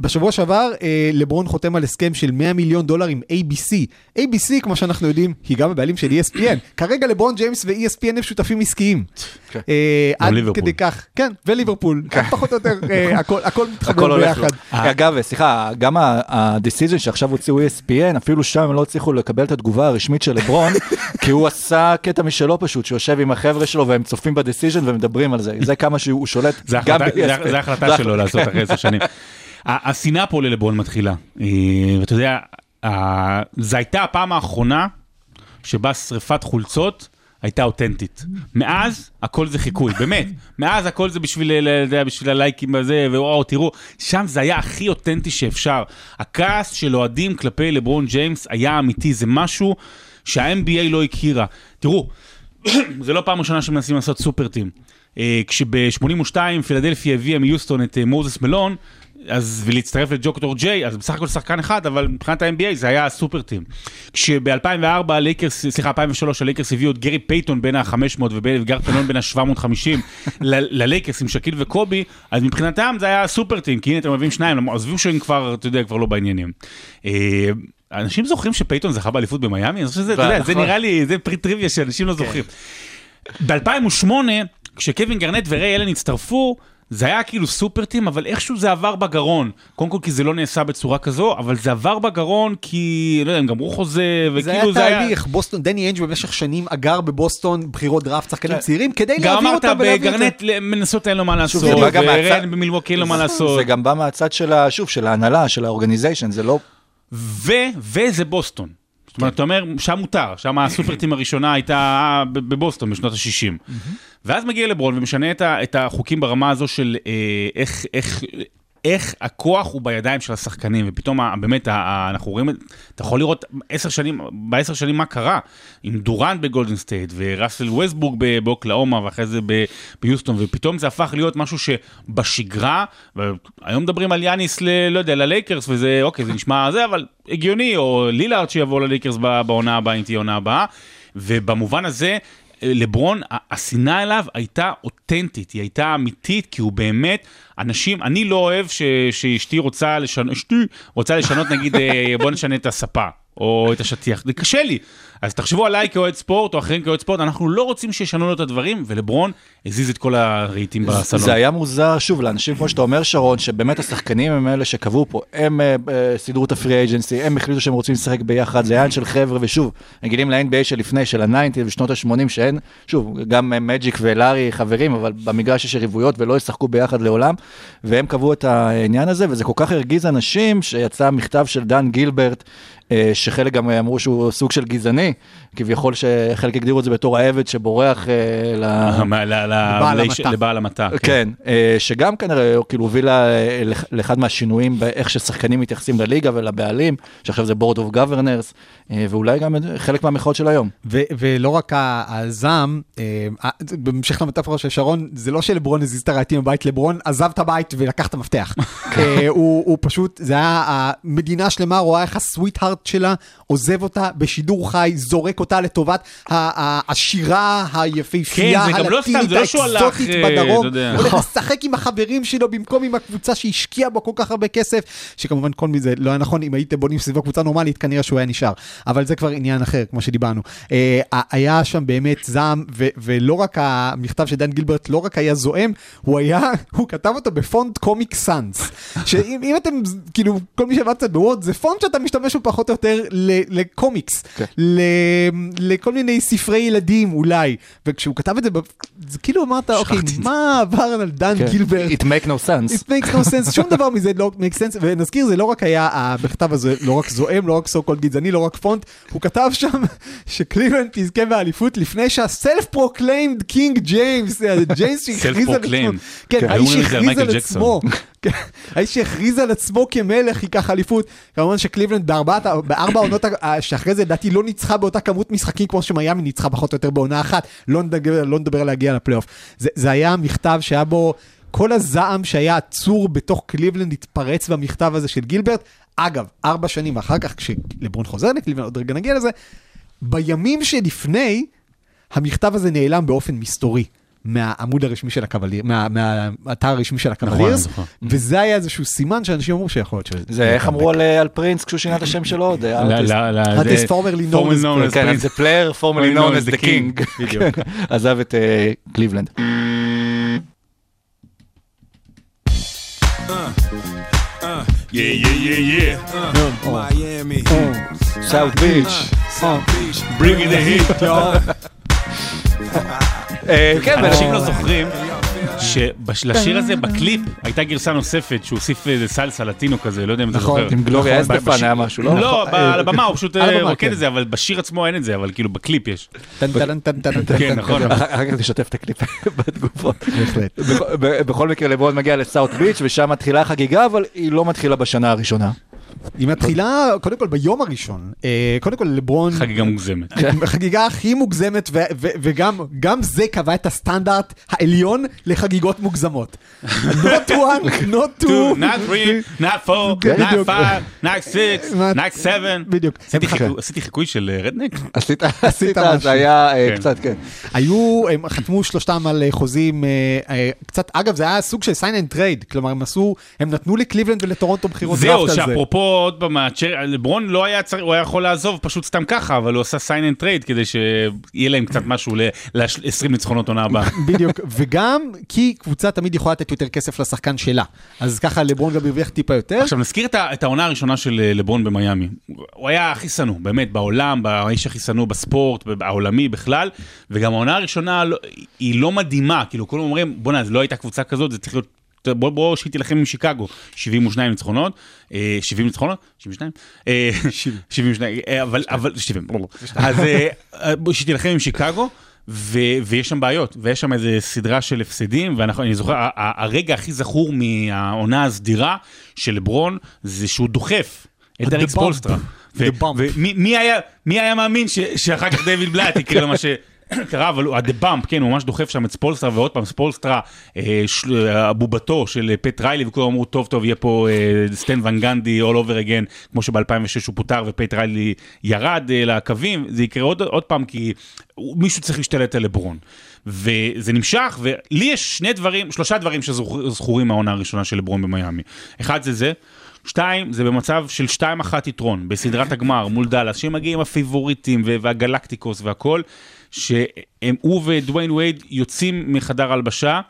בשבוע שעבר אה, לברון חותם על הסכם של 100 מיליון דולר עם ABC. ABC, כמו שאנחנו יודעים, היא גם הבעלים של ESPN. כרגע לברון ג'יימס ו-ESPN הם שותפים עסקיים. כן. אה, עד ליברפול. כדי כך, כן, וליברפול, פחות או יותר, אה, הכל- הכל הכל מתחבר הולך לו. ביחד. אגב, סליחה, גם ה-decision שעכשיו הוציאו ESPN, אפילו שם הם לא הצליחו לקבל את התגובה הרשמית של לברון, כי הוא עשה קטע משלו פשוט, שיושב עם החבר'ה שלו והם צופים ב-decision ומדברים על זה. זה כמה שהוא שולט זה גם ב-ESPN. זה- זה החלטה שלו לעשות אחרי עשר שנים. השנאה פה ללברון מתחילה. אה, ואתה יודע, זו הייתה הפעם האחרונה שבה שריפת חולצות הייתה אותנטית. מאז הכל זה חיקוי, באמת. מאז הכל זה בשביל, יודע, בשביל הלייקים הזה, ווואו, תראו, שם זה היה הכי אותנטי שאפשר. הכעס של אוהדים כלפי לברון ג'יימס היה אמיתי, זה משהו שה-NBA לא הכירה. תראו, זה לא פעם ראשונה שמנסים לעשות סופר טים. אה, כשב-82 פילדלפיה הביאה מיוסטון את אה, מוזס מלון, אז ולהצטרף לדוקטור ג'יי, אז בסך הכל שחקן אחד, אבל מבחינת ה-NBA זה היה ה-super team. כשב-2004 הלייקרס, סליחה, 2003 הלייקרס הביאו את גרי פייטון בן ה-500 וקארל מלון בן ה-750 ללייקרס עם שאקיל וקובי, אז מבחינתם זה היה super team, כי הנה אתם מביאים שניים, עזבו שהם כבר, אתה יודע, כבר לא בעניינים. אה, אנשים זוכרים שפייטון זכה באליפות במיאמי? אני חושב שזה, אתה יודע, זה נכון. נראה לי, זה פריט טריוויה שאנשים לא זוכרים. ב-2008, כשקווין גארנט וריי אלן הצטרפו, זה היה כאילו super team, אבל איכשהו זה עבר בגרון. קודם כל כי זה לא נעשה בצורה כזו, אבל זה עבר בגרון כי, לא יודע, הם גמרו חוזה, זה היה וכאילו זה היה... תהליך, בוסטון, דני איינג' במשך שנים אגר בבוסטון בחירות דראפט שחקנים צעירים כדי כן. גם להביא אמרת, אותם ולהביא את זה. בגרנט מנסות אין לו מה לעשות, גם ריי אלן במילווקי אין לו מה לעשות. זה גם בא מהצד של, שוב, של ההנהלה, של ה-organization, זה לא... ו, וזה בוסטון. זאת אומרת, אתה אומר, שם מותר, שם ה-super team הראשונה הייתה ב- בבוסטון בשנות ה-60. ואז מגיע לברון ומשנה את החוקים ברמה הזו של אה, איך, איך, הכוח הוא בידיים של השחקנים, ופתאום באמת, אנחנו רואים, את- אתה יכול לראות עשר שנים, בעשר שנים מה קרה, עם דורנט בגולדן סטייט, וראסל ווסטברוק ב- באוקלהומה, ואחרי זה ביוסטון, ופתאום זה הפך להיות משהו שבשגרה, והיום מדברים על יאניס, ל, לא יודע, ללייקרס, וזה, אוקיי, זה נשמע זה, אבל הגיוני, או לילארד שיבוא ללייקרס בעונה הבאה, אם תהיה עונה הבאה, ובמובן הזה, לברון, השנאה אליו הייתה אותנטית, היא הייתה אמיתית, כי הוא באמת, אנשים, אני לא אוהב ש, שאשתי רוצה לשנות, אשתי רוצה לשנות נגיד, אה, בוא נשנה את הספה. או את השטיח, זה קשה לי. אז תחשבו עליי כאוהד ספורט, או אחרים כאוהד ספורט, אנחנו לא רוצים שישנו לו את הדברים, ולברון הזיז את כל הרהיטים בסלון. זה היה מוזר, שוב, לאנשים כמו שאתה אומר, שרון, שבאמת השחקנים הם אלה שקבעו פה, הם אה, אה, סידרו את הפרי אייג'נסי, הם החליטו שהם רוצים לשחק ביחד, זה עניין של חבר'ה, ושוב, רגילים ל-NBA שלפני, של ה-90 ושנות ה-80, שאין, שוב, גם אה, מג'יק ולארי חברים, אבל במגרש יש יריבויות ולא ישחקו ביחד לעולם, והם קבעו את העניין הזה, וזה כל כך הרגיז אנשים, שיצא מכתב של דן גילברט, אה, שחלק גם אמרו שהוא סוג של גזעני, כביכול שחלק הגדירו את זה בתור העבד שבורח אה, ל... מה, ל- ל- לבעל המטע. לבעל המטע. כן, אה, שגם כנראה כאילו הובילה אה, לאח- לאחד מהשינויים באיך ששחקנים מתייחסים לליגה ולבעלים, שעכשיו זה board of governors, אה, ואולי גם חלק מהמחאות של היום. ו- ולא רק הזעם, אה, בהמשך למטאפורה של שרון, זה לא שלברון הזיז את הרהיטים בבית, לברון עזב את הבית ולקח את המפתח. אה, הוא הוא פשוט, זה היה המדינה שלמה רואה איך הסוויט-הארט שלה עוזב אותה בשידור חי, זורק אותה לטובת ה- ה- השירה היפהפייה, כן, זה גם לא הלטינית, לא האקזוטית אה, בדרום. הולך לשחק עם החברים שלו במקום עם הקבוצה שהשקיעה בו כל כך הרבה כסף, שכמובן כל מזה לא היה נכון, אם הייתם בונים סביבו קבוצה נורמלית, כנראה שהוא היה נשאר. אבל זה כבר עניין אחר, כמו שדיברנו. אה, היה שם באמת זעם, ו- ולא רק המכתב של דן גילברט, לא רק היה זועם, הוא היה, הוא כתב אותו בפונט קומיק סאנס. שאם אם אתם, כאילו, כל מי שעבד קצת בוורד, זה פונט שאתה משתמש בו פחות או יותר לקומיקס, ל- לכל מיני ספרי ילדים אולי. וכשהוא כתב את זה, זה כאילו אמרת, אוקיי, מה עבר על דן כן. גילברט? It make no sense. It makes no sense, שום דבר מזה לא make sense, ונזכיר, זה לא רק היה המכתב הזה, לא רק זועם, לא רק so called גזעני, לא רק font, הוא כתב שם שקליבלנד תזכה באליפות לפני שה-self-proclaimed King ג'יימס, ג'יימס שהכריז על עצמו, Self-proclaimed. כן, כן, האיש שהכריז על עצמו, כן, האיש שהכריז על עצמו כמלך ייקח אליפות, כמובן שקליבלנד בארבעת, בארבע העונות ה- שאחרי זה לדעתי לא ניצחה באותה כמות משחקים כמו שמיאמי ניצחה פחות או יותר בעונה אחת, לא נדבר, לא נדבר להגיע לפלייאוף. זה, זה היה מכתב שהיה בו כל הזעם שהיה עצור בתוך קליבלנד התפרץ במכתב הזה של גילברט. אגב, ארבע שנים אחר כך, כשלברון חוזר לקליבלנד, עוד רגע נגיע לזה, בימים שלפני, המכתב הזה נעלם באופן מסתורי. מהעמוד הרשמי של הקבלירס, מה- מהאתר הרשמי של הקבלירס, זוכר. וזה היה איזשהו סימן שאנשים אמרו שיכול להיות שזה... זה איך אמרו על, אה, על פרינס כשהוא שינה את השם שלו? The artist formerly known as כן. אז זה player formerly known as the king. עזב את אה, קליבלנד. Yeah, yeah, yeah, yeah. Miami. South Beach. Bring it the heat. כן, אנשים לא זוכרים שלשיר הזה בקליפ הייתה גרסה נוספת שהוא הוסיף איזה סלסה לטינו כזה, לא יודע אם אתה נכון, זוכר. עם גלוריה נכון, אסטפן היה משהו, לא? לא, אה, על הבמה הוא פשוט אה, רוקד כן. את זה, אבל בשיר עצמו אין את זה, אבל כאילו בקליפ יש. טן טן טן טן טן כן. נכון. אחר כך תשתף את הקליפ בתגובות. בהחלט. בכל מקרה לברון מגיע לסאוט ביץ' ושם מתחילה החגיגה, אבל היא לא מתחילה בשנה הראשונה. היא מתחילה, קודם כל ביום הראשון, אה, קודם כל לברון, חגיגה מוגזמת. החגיגה הכי מוגזמת, ו- ו- וגם גם זה קבע את הסטנדרט העליון לחגיגות מוגזמות. not one, not two. two, not three, not four, כן, not five, not six, not seven. בדיוק. עשיתי חיקוי- של אה, רדנק? עשית, עשית, משהו. היה אה, כן. קצת, כן. היו, הם חתמו שלושתם על אה, חוזים, אה, אה, קצת, אגב, זה היה סוג של sign and trade, כלומר, הם עשו, הם נתנו לקליבלנד ולטורונטו בחירות זהו, דראפט על זה. שאפרופו עוד פעם, לברון לא היה צריך, הוא היה יכול לעזוב פשוט סתם ככה, אבל הוא עשה sign and trade כדי שיהיה להם קצת משהו ל-20 ניצחונות עונה הבאה. בדיוק, וגם כי קבוצה תמיד יכולה לתת יותר כסף לשחקן שלה, אז ככה לברון גם הרוויח טיפה יותר. עכשיו נזכיר את העונה הראשונה של אה, לברון במיאמי. הוא היה הכי שנוא, באמת, בעולם, האיש הכי שנוא בספורט, העולמי בכלל, וגם העונה הראשונה לא- היא לא מדהימה, כאילו כולם אומרים, בואנה, לא הייתה קבוצה כזאת, זה צריך להיות... בוא, בוא שהיא תילחם עם שיקגו, 72 ניצחונות, אה, 70 ניצחונות, 72, אה, 72, אה, אבל, אבל, 70, ברור. אז אה, אה, שהיא תילחם עם שיקגו, ו, ויש שם בעיות, ויש שם איזה סדרה של הפסדים, ואני זוכר, הרגע הכי זכור מהעונה הסדירה של לברון, זה שהוא דוחף את The אריק bump. ספולסטרה. ו- The bump. ומי מי היה, היה מאמין ש, שאחר כך דיוויד בלאט יקרה לו מה שקרה, אבל הוא, Bump, כן, הוא ממש דוחף שם את ספולסטרה, ועוד פעם, ספולסטרה, אה, של, אה, אה, פט ריילי, וכולם אמרו, טוב, טוב, יהיה פה סטן ואן גנדי all over again, כמו שב-2006 הוא פוטר ופט ריילי ירד לקווים, זה יקרה עוד, עוד פעם, כי מישהו צריך להשתלט על לברון. וזה נמשך, ולי יש שני דברים, שלושה דברים שזכורים מהעונה הראשונה של לברון במיאמי. אחד זה זה. שתיים, זה במצב של שתיים אחת יתרון, בסדרת הגמר מול דאלאס, שהם מגיעים הפיבוריטים והגלקטיקוס והכל, שהם, הוא ודוויין וייד יוצאים מחדר הלבשה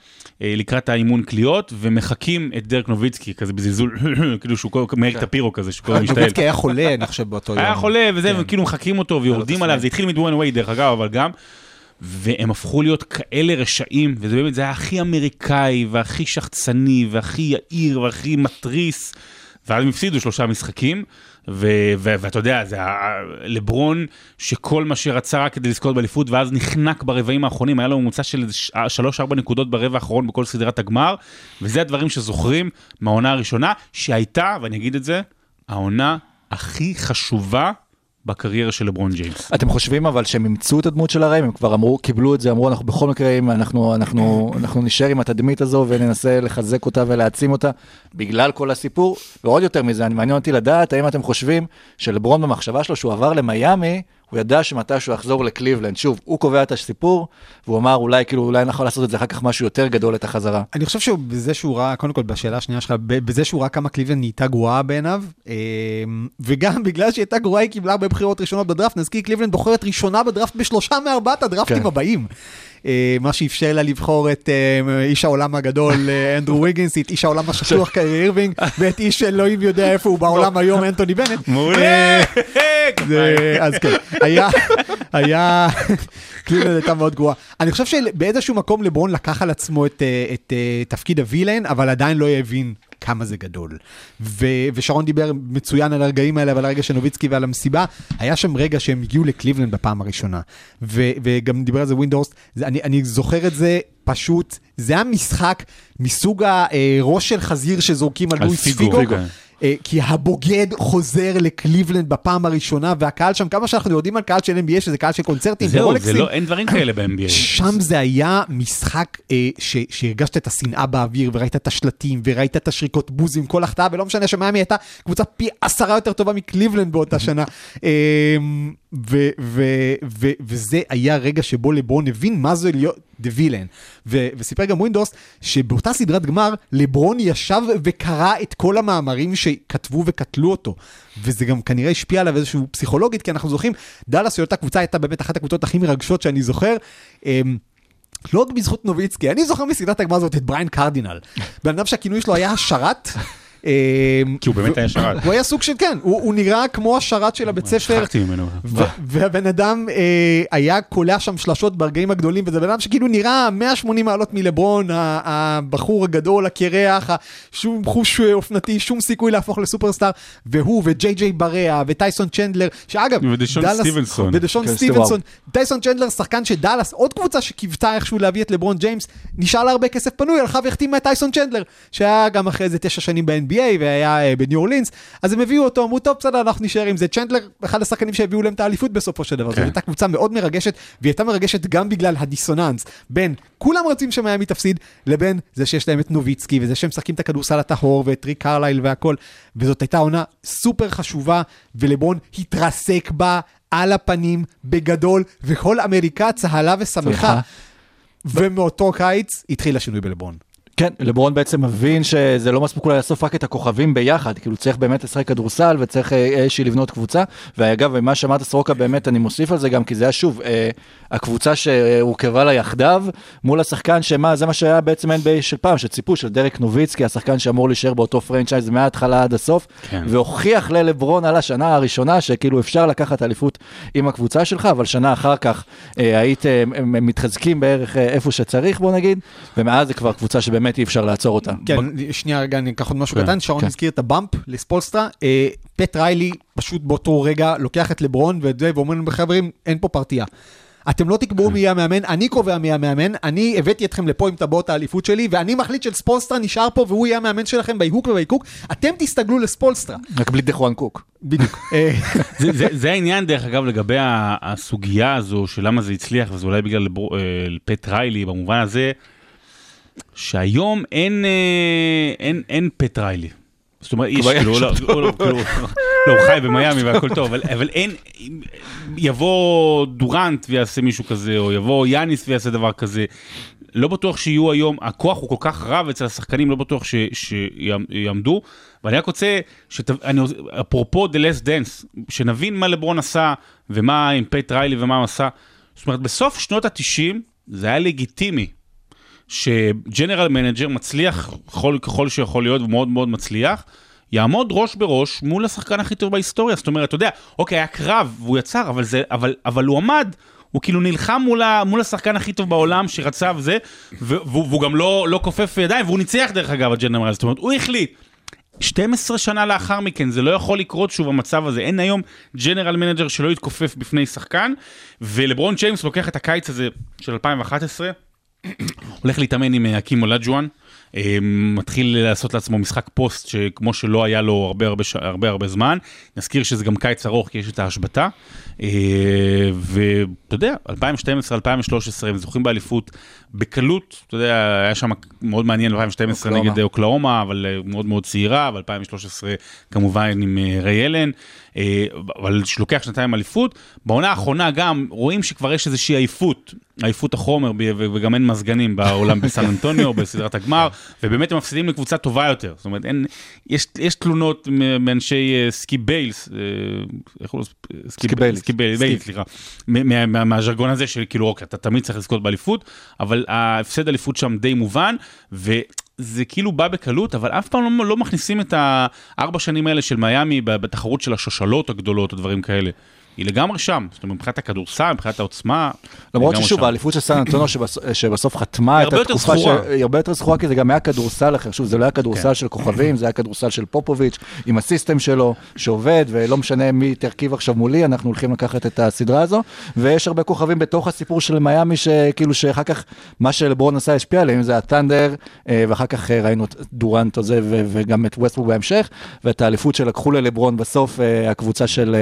אה, לקראת האימון קליעות, ומחקים את דרק נוביצקי, כזה בזלזול, כאילו שהוא מאיר טפירו כזה, שהוא כל משתעל. נוביצקי היה חולה, אני חושב, באותו יום. היה חולה וזה, כן. וכאילו מחקים אותו ויורדים עליו, זה התחיל מדוויין וייד דרך אגב, אבל גם. והם הפכו להיות כאלה רשעים, וזה באמת, זה היה הכי אמריקאי, והכי שחצני, והכי יהיר, והכי מתריס, ואז הם הפסידו שלושה משחקים, ו- ו- ואתה יודע, זה ה- לברון שכל מה שרצה רק כדי לזכות באליפות, ואז נחנק ברבעים האחרונים, היה לו ממוצע של 3-4 נקודות ברבע האחרון בכל סדרת הגמר, וזה הדברים שזוכרים מהעונה הראשונה, שהייתה, ואני אגיד את זה, העונה הכי חשובה בקריירה של לברון ג'יימס. אתם חושבים אבל שהם אימצו את הדמות של הרעים, הם כבר אמרו, קיבלו את זה, אמרו אנחנו בכל מקרה, אנחנו, אנחנו, אנחנו נשאר עם התדמית הזו וננסה לחזק אותה ולהעצים אותה בגלל כל הסיפור, ועוד יותר מזה, מעניין אותי לדעת, האם אתם חושבים שלברון במחשבה שלו שהוא עבר למיאמי, הוא ידע שמתישהו יחזור לקליבלנד, שוב, הוא קובע את הסיפור, והוא אמר אולי כאילו אולי אנחנו לעשות את זה אחר כך משהו יותר גדול את החזרה. אני חושב שבזה שהוא ראה, קודם כל בשאלה השנייה שלך, בזה שהוא ראה כמה קליבלנד נהייתה גרועה בעיניו, אה, וגם בגלל שהיא הייתה גרועה היא קיבלה הרבה בחירות ראשונות בדראפט, נזכיר קליבלנד בוחרת ראשונה בדראפט בשלושה מארבעת הדראפטים כן. הבאים. אה, מה שאפשר לה לבחור את אה, איש העולם הגדול אה, אנדרו ויגינס, את איש העולם השטוח קיירי אירווינג, ואת איש אלוהים יודע איפה הוא בעולם היום אנטוני בנט. מעולה! אז כן, היה, היה, קליבלנד הייתה מאוד גרועה. אני חושב שבאיזשהו מקום לברון לקח על עצמו את, תפקיד הווילן, אבל עדיין לא הבין כמה זה גדול. ו, ושרון דיבר מצוין על הרגעים האלה ועל הרגע של נוביצקי ועל המסיבה. היה שם רגע שהם הגיעו לקליבלנד בפעם הראשונה. ו, וגם דיבר על זה ווינדורסט, אני, אני זוכר את זה פשוט, זה היה משחק מסוג הראש של חזיר שזורקים על, על לואיס פיגו, פיגו. אה, כי הבוגד חוזר לקליבלנד בפעם הראשונה, והקהל שם, כמה שאנחנו יודעים על קהל של NBA, שזה קהל של קונצרטים זהו, זה לא, אין דברים כאלה ב-NBA. שם זה היה משחק אה, ש, שהרגשת את השנאה באוויר, וראית את השלטים, וראית את השריקות בוז עם כל החטאה, ולא משנה שמיאמי הייתה קבוצה פי עשרה יותר טובה מקליבלנד באותה שנה. אה, ו, ו, ו, וזה היה רגע שבו לברון הבין מה זה להיות the villain. ו, וסיפר גם ווינדורסט, שבאותה סדרת גמר, לברון ישב וקרא את כל המאמרים שכתבו וקטלו אותו. וזה גם כנראה השפיע עליו איזשהו פסיכולוגית, כי אנחנו זוכרים, דאלאס, אותה קבוצה הייתה באמת אחת הקבוצות הכי מרגשות שאני זוכר. אמ, לא רק בזכות נוביצקי, אני זוכר מסדרת הגמר הזאת את בריין קרדינל. בן אדם שהכינוי שלו היה השרת. אמ, כי הוא באמת היה שרת. הוא היה סוג של כן, הוא, נראה כמו השרת של הבית ספר. שכחתי ממנו. והבן אדם אה, היה קולע שם שלשות ברגעים הגדולים, וזה בן אדם שכאילו נראה 180 מעלות מלברון, הבחור הגדול, הקרח, שום חוש אה, אופנתי, שום סיכוי להפוך לסופרסטאר, והוא וג'יי ג'יי בריאה וטייסון צ'נדלר, שאגב, ודשון דאלאס- סטיבנסון. ודשון כן, סטיבנסון, טייסון צ'נדלר, שחקן שדאלאס, עוד קבוצה שקיוותה איכשהו להביא את לברון ג'יימס, נשאר לה הרבה כסף פנוי, הלכה והחתימה את טייסון צ'נדלר, שהיה גם אחרי איזה תשע שנים ב-NBA והיה אה, בניו אורלינס, אז הם הביאו אותו, אמרו, טוב, בסדר, אנחנו נשאר עם זה. צ'נדלר, אחד השחקנים שהביאו להם את האליפות בסופו של דבר. זו כן. הייתה קבוצה מאוד מרגשת, והיא הייתה מרגשת גם בגלל הדיסוננס בין כולם רוצים שמיאמי תפסיד, לבין זה שיש להם את נוביצקי, וזה שהם משחקים את הכדורסל הטהור, ואת ריק קרלייל והכל, וזאת הייתה עונה סופר חשובה, ולברון התרסק בה על הפנים בגדול, וכל אמריקה צהלה ושמחה. שמחה. ומאותו קיץ התחיל השינוי בלברון. כן, לברון בעצם מבין שזה לא מספיק אולי לאסוף רק את הכוכבים ביחד, כאילו צריך באמת לשחק כדורסל וצריך אה, איזושהי לבנות קבוצה. ואגב, מה שאמרת סורוקה באמת, אני מוסיף על זה גם, כי זה היה שוב, אה, הקבוצה שהורכבה לה יחדיו, מול השחקן שמה, זה מה שהיה בעצם NBA של פעם, שציפו, של דרק נוביצקי, השחקן שאמור להישאר באותו פרנצ'ייז מההתחלה עד הסוף, כן. והוכיח ללברון על השנה הראשונה, שכאילו אפשר לקחת אליפות עם הקבוצה שלך, אבל שנה אחר כך אה, הייתם אה, מתחזקים בערך אה, איפה שצריך, בוא נגיד, ומאז זה כבר קבוצה שבאמת אי אפשר לעצור אותה. כן, שנייה רגע, אני אקח עוד משהו כן, קטן, שרון כן. הזכיר את ה bump לספולסטרה, אה, פט ריילי פשוט באותו רגע לוקח את לברון ואת זה, ואומר לנו, חברים, אין פה פרטייה. אתם לא תקבעו מי יהיה המאמן, אני קובע מי יהיה המאמן, אני הבאתי אתכם לפה עם טבעות האליפות שלי, ואני מחליט שספולסטרה נשאר פה והוא יהיה המאמן שלכם בהיהוק ובהיקוק, אתם תסתגלו לספולסטרה. רק בלי דחואן קוק. בדיוק. אה, זה, העניין דרך אגב לגבי הסוגיה הזו של למה זה הצליח וזה אולי בגלל אה, פט ריילי במובן הזה שהיום אין, אה, אין, אין פט ריילי. זאת אומרת, יש, כאילו, לא. הוא לא, כאילו, לא, הוא חי במיאמי והכל טוב, אבל, אבל אין, יבוא דורנט ויעשה מישהו כזה, או יבוא יאניס ויעשה דבר כזה. לא בטוח שיהיו היום, הכוח הוא כל כך רב אצל השחקנים, לא בטוח ש- שיעמדו. ואני רק רוצה, שת, אני, אפרופו The Last Dance, שנבין מה לברון עשה, ומה עם פט ריילי ומה הוא עשה. זאת אומרת, בסוף שנות ה-90 זה היה לגיטימי ש general manager מצליח ככל, ככל שיכול להיות, ומאוד מאוד מצליח, יעמוד ראש בראש מול השחקן הכי טוב בהיסטוריה. זאת אומרת, אתה יודע, אוקיי, היה קרב והוא יצר, אבל, זה, אבל, אבל הוא עמד, הוא כאילו נלחם מול, ה, מול השחקן הכי טוב בעולם שרצה וזה, והוא, והוא גם לא, לא כופף ידיים, והוא ניצח דרך אגב, ה general manager. זאת אומרת, הוא החליט. 12 שנה לאחר מכן, זה לא יכול לקרות שוב המצב הזה. אין היום general manager שלא יתכופף בפני שחקן, ולברון ג'יימס לוקח את הקיץ הזה של 2011, הולך להתאמן עם אה, האקים אולג'ואן, אה, מתחיל לעשות לעצמו משחק פוסט שכמו שלא היה לו הרבה הרבה, הרבה, הרבה זמן. נזכיר שזה גם קיץ ארוך כי יש את ההשבתה. אה, ואתה יודע, 2012-2013 הם זוכים באליפות בקלות, אתה יודע, היה שם מאוד מעניין 2012 אוקלאומה. נגד אוקלאומה, אבל אה, מאוד מאוד צעירה, ו-2013 כמובן עם אה, ריי אלן, אבל שלוקח שנתיים אליפות. בעונה האחרונה גם רואים שכבר יש איזושהי עייפות, עייפות החומר, וגם אין מזגנים בעולם בסן אנטוניו, בסדרת הגמר, ובאמת הם מפסידים לקבוצה טובה יותר. זאת אומרת, אין, יש, יש תלונות מאנשי סקיפ ביילס, איך קוראים לזה? סקיפ ביילס. ביילס, סקיפ. סליחה. מהז'רגון הזה של כאילו, אוקיי, אתה תמיד צריך לזכות באליפות, אבל ההפסד אליפות שם די מובן, וזה כאילו בא בקלות, אבל אף פעם לא, לא מכניסים את הארבע שנים האלה של מיאמי בתחרות של השושלות הגדולות או דברים כאלה. היא לגמרי שם, זאת אומרת, מבחינת הכדורסל, מבחינת העוצמה. למרות ששוב. האליפות של סן אנטונו שבס- שבסוף חתמה את התקופה, היא הרבה יותר זכורה, כי זה גם היה כדורסל אחר, שוב, זה לא היה כדורסל כן. של כוכבים, זה היה כדורסל של פופוביץ', עם הסיסטם שלו, שעובד, ולא משנה מי תרכיב עכשיו מולי, אנחנו הולכים לקחת את הסדרה הזו, ויש הרבה כוכבים בתוך הסיפור של מיאמי, שכאילו שאחר כך, מה שלברון עשה השפיע עליהם, זה הטנדר, אה, ואחר כך אה, ראינו את דורנט הזה, ו- וגם את ווסטבורג בהמשך, ואת האליפות שלקחו ללברון בסוף, אה, הקבוצה של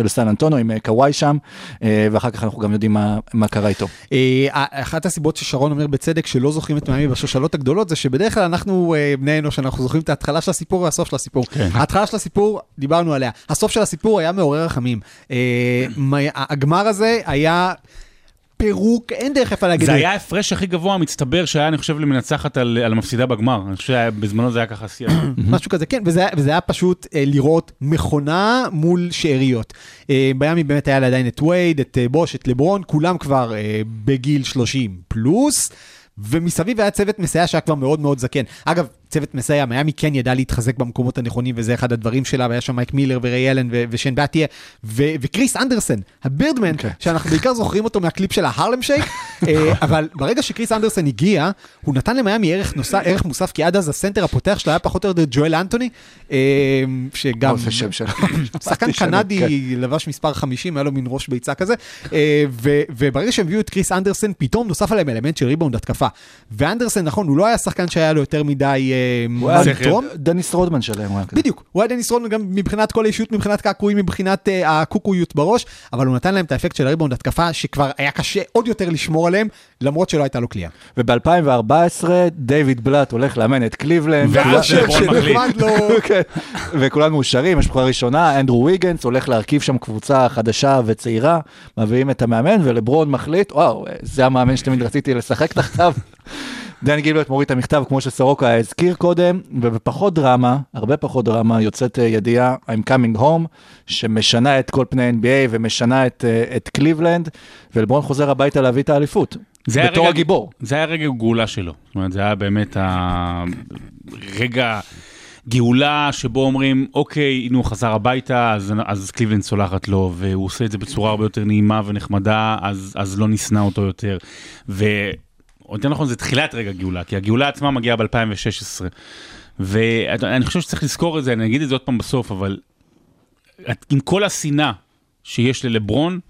של סן אנטונו, עם אה, קוואי שם, אה, ואחר כך אנחנו גם יודעים מה- מה קרה איתו. אה, אחת הסיבות ששרון אומר בצדק שלא זוכרים את מיאמי בשושלות הגדולות זה שבדרך כלל אנחנו בני אנוש אנחנו זוכרים את ההתחלה של הסיפור והסוף של הסיפור. ההתחלה של הסיפור דיברנו עליה, הסוף של הסיפור היה מעורר רחמים. מי- הגמר הזה היה פירוק, אין דרך איפה להגיד זה את היה ההפרש הכי גבוה המצטבר שהיה, אני חושב, למנצחת על על המפסידה בגמר. אני חושב שבזמנו זה היה ככה שיח. משהו כזה, כן, וזה, וזה היה פשוט אה, לראות מכונה מול שאריות. אה, במיאמי באמת היה לה עדיין את וייד, את אה, בוש, את לברון, כולם כבר אה, בגיל 30 פלוס, ומסביב היה צוות מסייע שהיה כבר מאוד מאוד זקן. אגב, צוות מסייע, מיאמי כן ידע להתחזק במקומות הנכונים, וזה אחד הדברים שלה, והיה שם מייק מילר וריי אלן ו- ושן באטיה, ו- וקריס אנדרסן, הבירדמן, כן. שאנחנו בעיקר זוכרים אותו מהקליפ של ה Harlem Shake, אה, אבל ברגע שקריס אנדרסן הגיע, הוא נתן למיאמי ערך, נוסף, ערך מוסף, כי עד אז הסנטר הפותח שלה היה פחות או יותר ג'ואל אנטוני, אה, שגם... שחקן קנדי לבש מספר 50, היה לו מין ראש ביצה כזה, אה, ו- וברגע שהם הביאו את קריס אנדרסן, פתאום נוסף עליהם אלמנט של ריבאונד התקפה. ואנדרסן, נכון, הוא לא היה שחקן שהיה לו יותר מדי אה, לתרום. דניס רודמן שלהם. בדיוק, הוא היה דניס רודמן גם מבחינת כל האישיות, מבחינת קעקועים, מבחינת uh, הקוקואיות בראש, אבל הוא נתן להם את האפקט של הריבאונד התקפה, שכבר היה קשה עוד יותר לשמור עליהם, למרות שלא הייתה לו קליעה. וב-2014 דיוויד בלאט הולך לאמן את קליבלנד. וכולם מאושרים, יש בחירה ראשונה, אנדרו ויגנס הולך להרכיב שם קבוצה חדשה וצעירה, מביאים את המאמן ולברון מחליט, וואו, זה המאמן שתמיד רציתי לשחק תחתיו. דן גילברט מוריד את המכתב כמו שסורוקה הזכיר קודם, ובפחות דרמה, הרבה פחות דרמה, יוצאת אה, ידיעה I'm coming home, שמשנה את כל פני NBA ומשנה את, אה, את קליבלנד, ולברון חוזר הביתה להביא את האליפות. בתור רגע- הגיבור. זה היה רגע גאולה שלו. זאת אומרת, זה היה באמת הרגע גאולה שבו אומרים, אוקיי, הנה הוא חזר הביתה, אז, אז קליבלנד סולחת לו, והוא עושה את זה בצורה הרבה יותר נעימה ונחמדה, אז, אז לא נשנא אותו יותר. ו... יותר נכון, זה תחילת רגע גאולה, כי הגאולה עצמה מגיעה ב-2016. ואני חושב שצריך לזכור את זה, אני אגיד את זה עוד פעם בסוף, אבל עם כל השנאה שיש ללברון,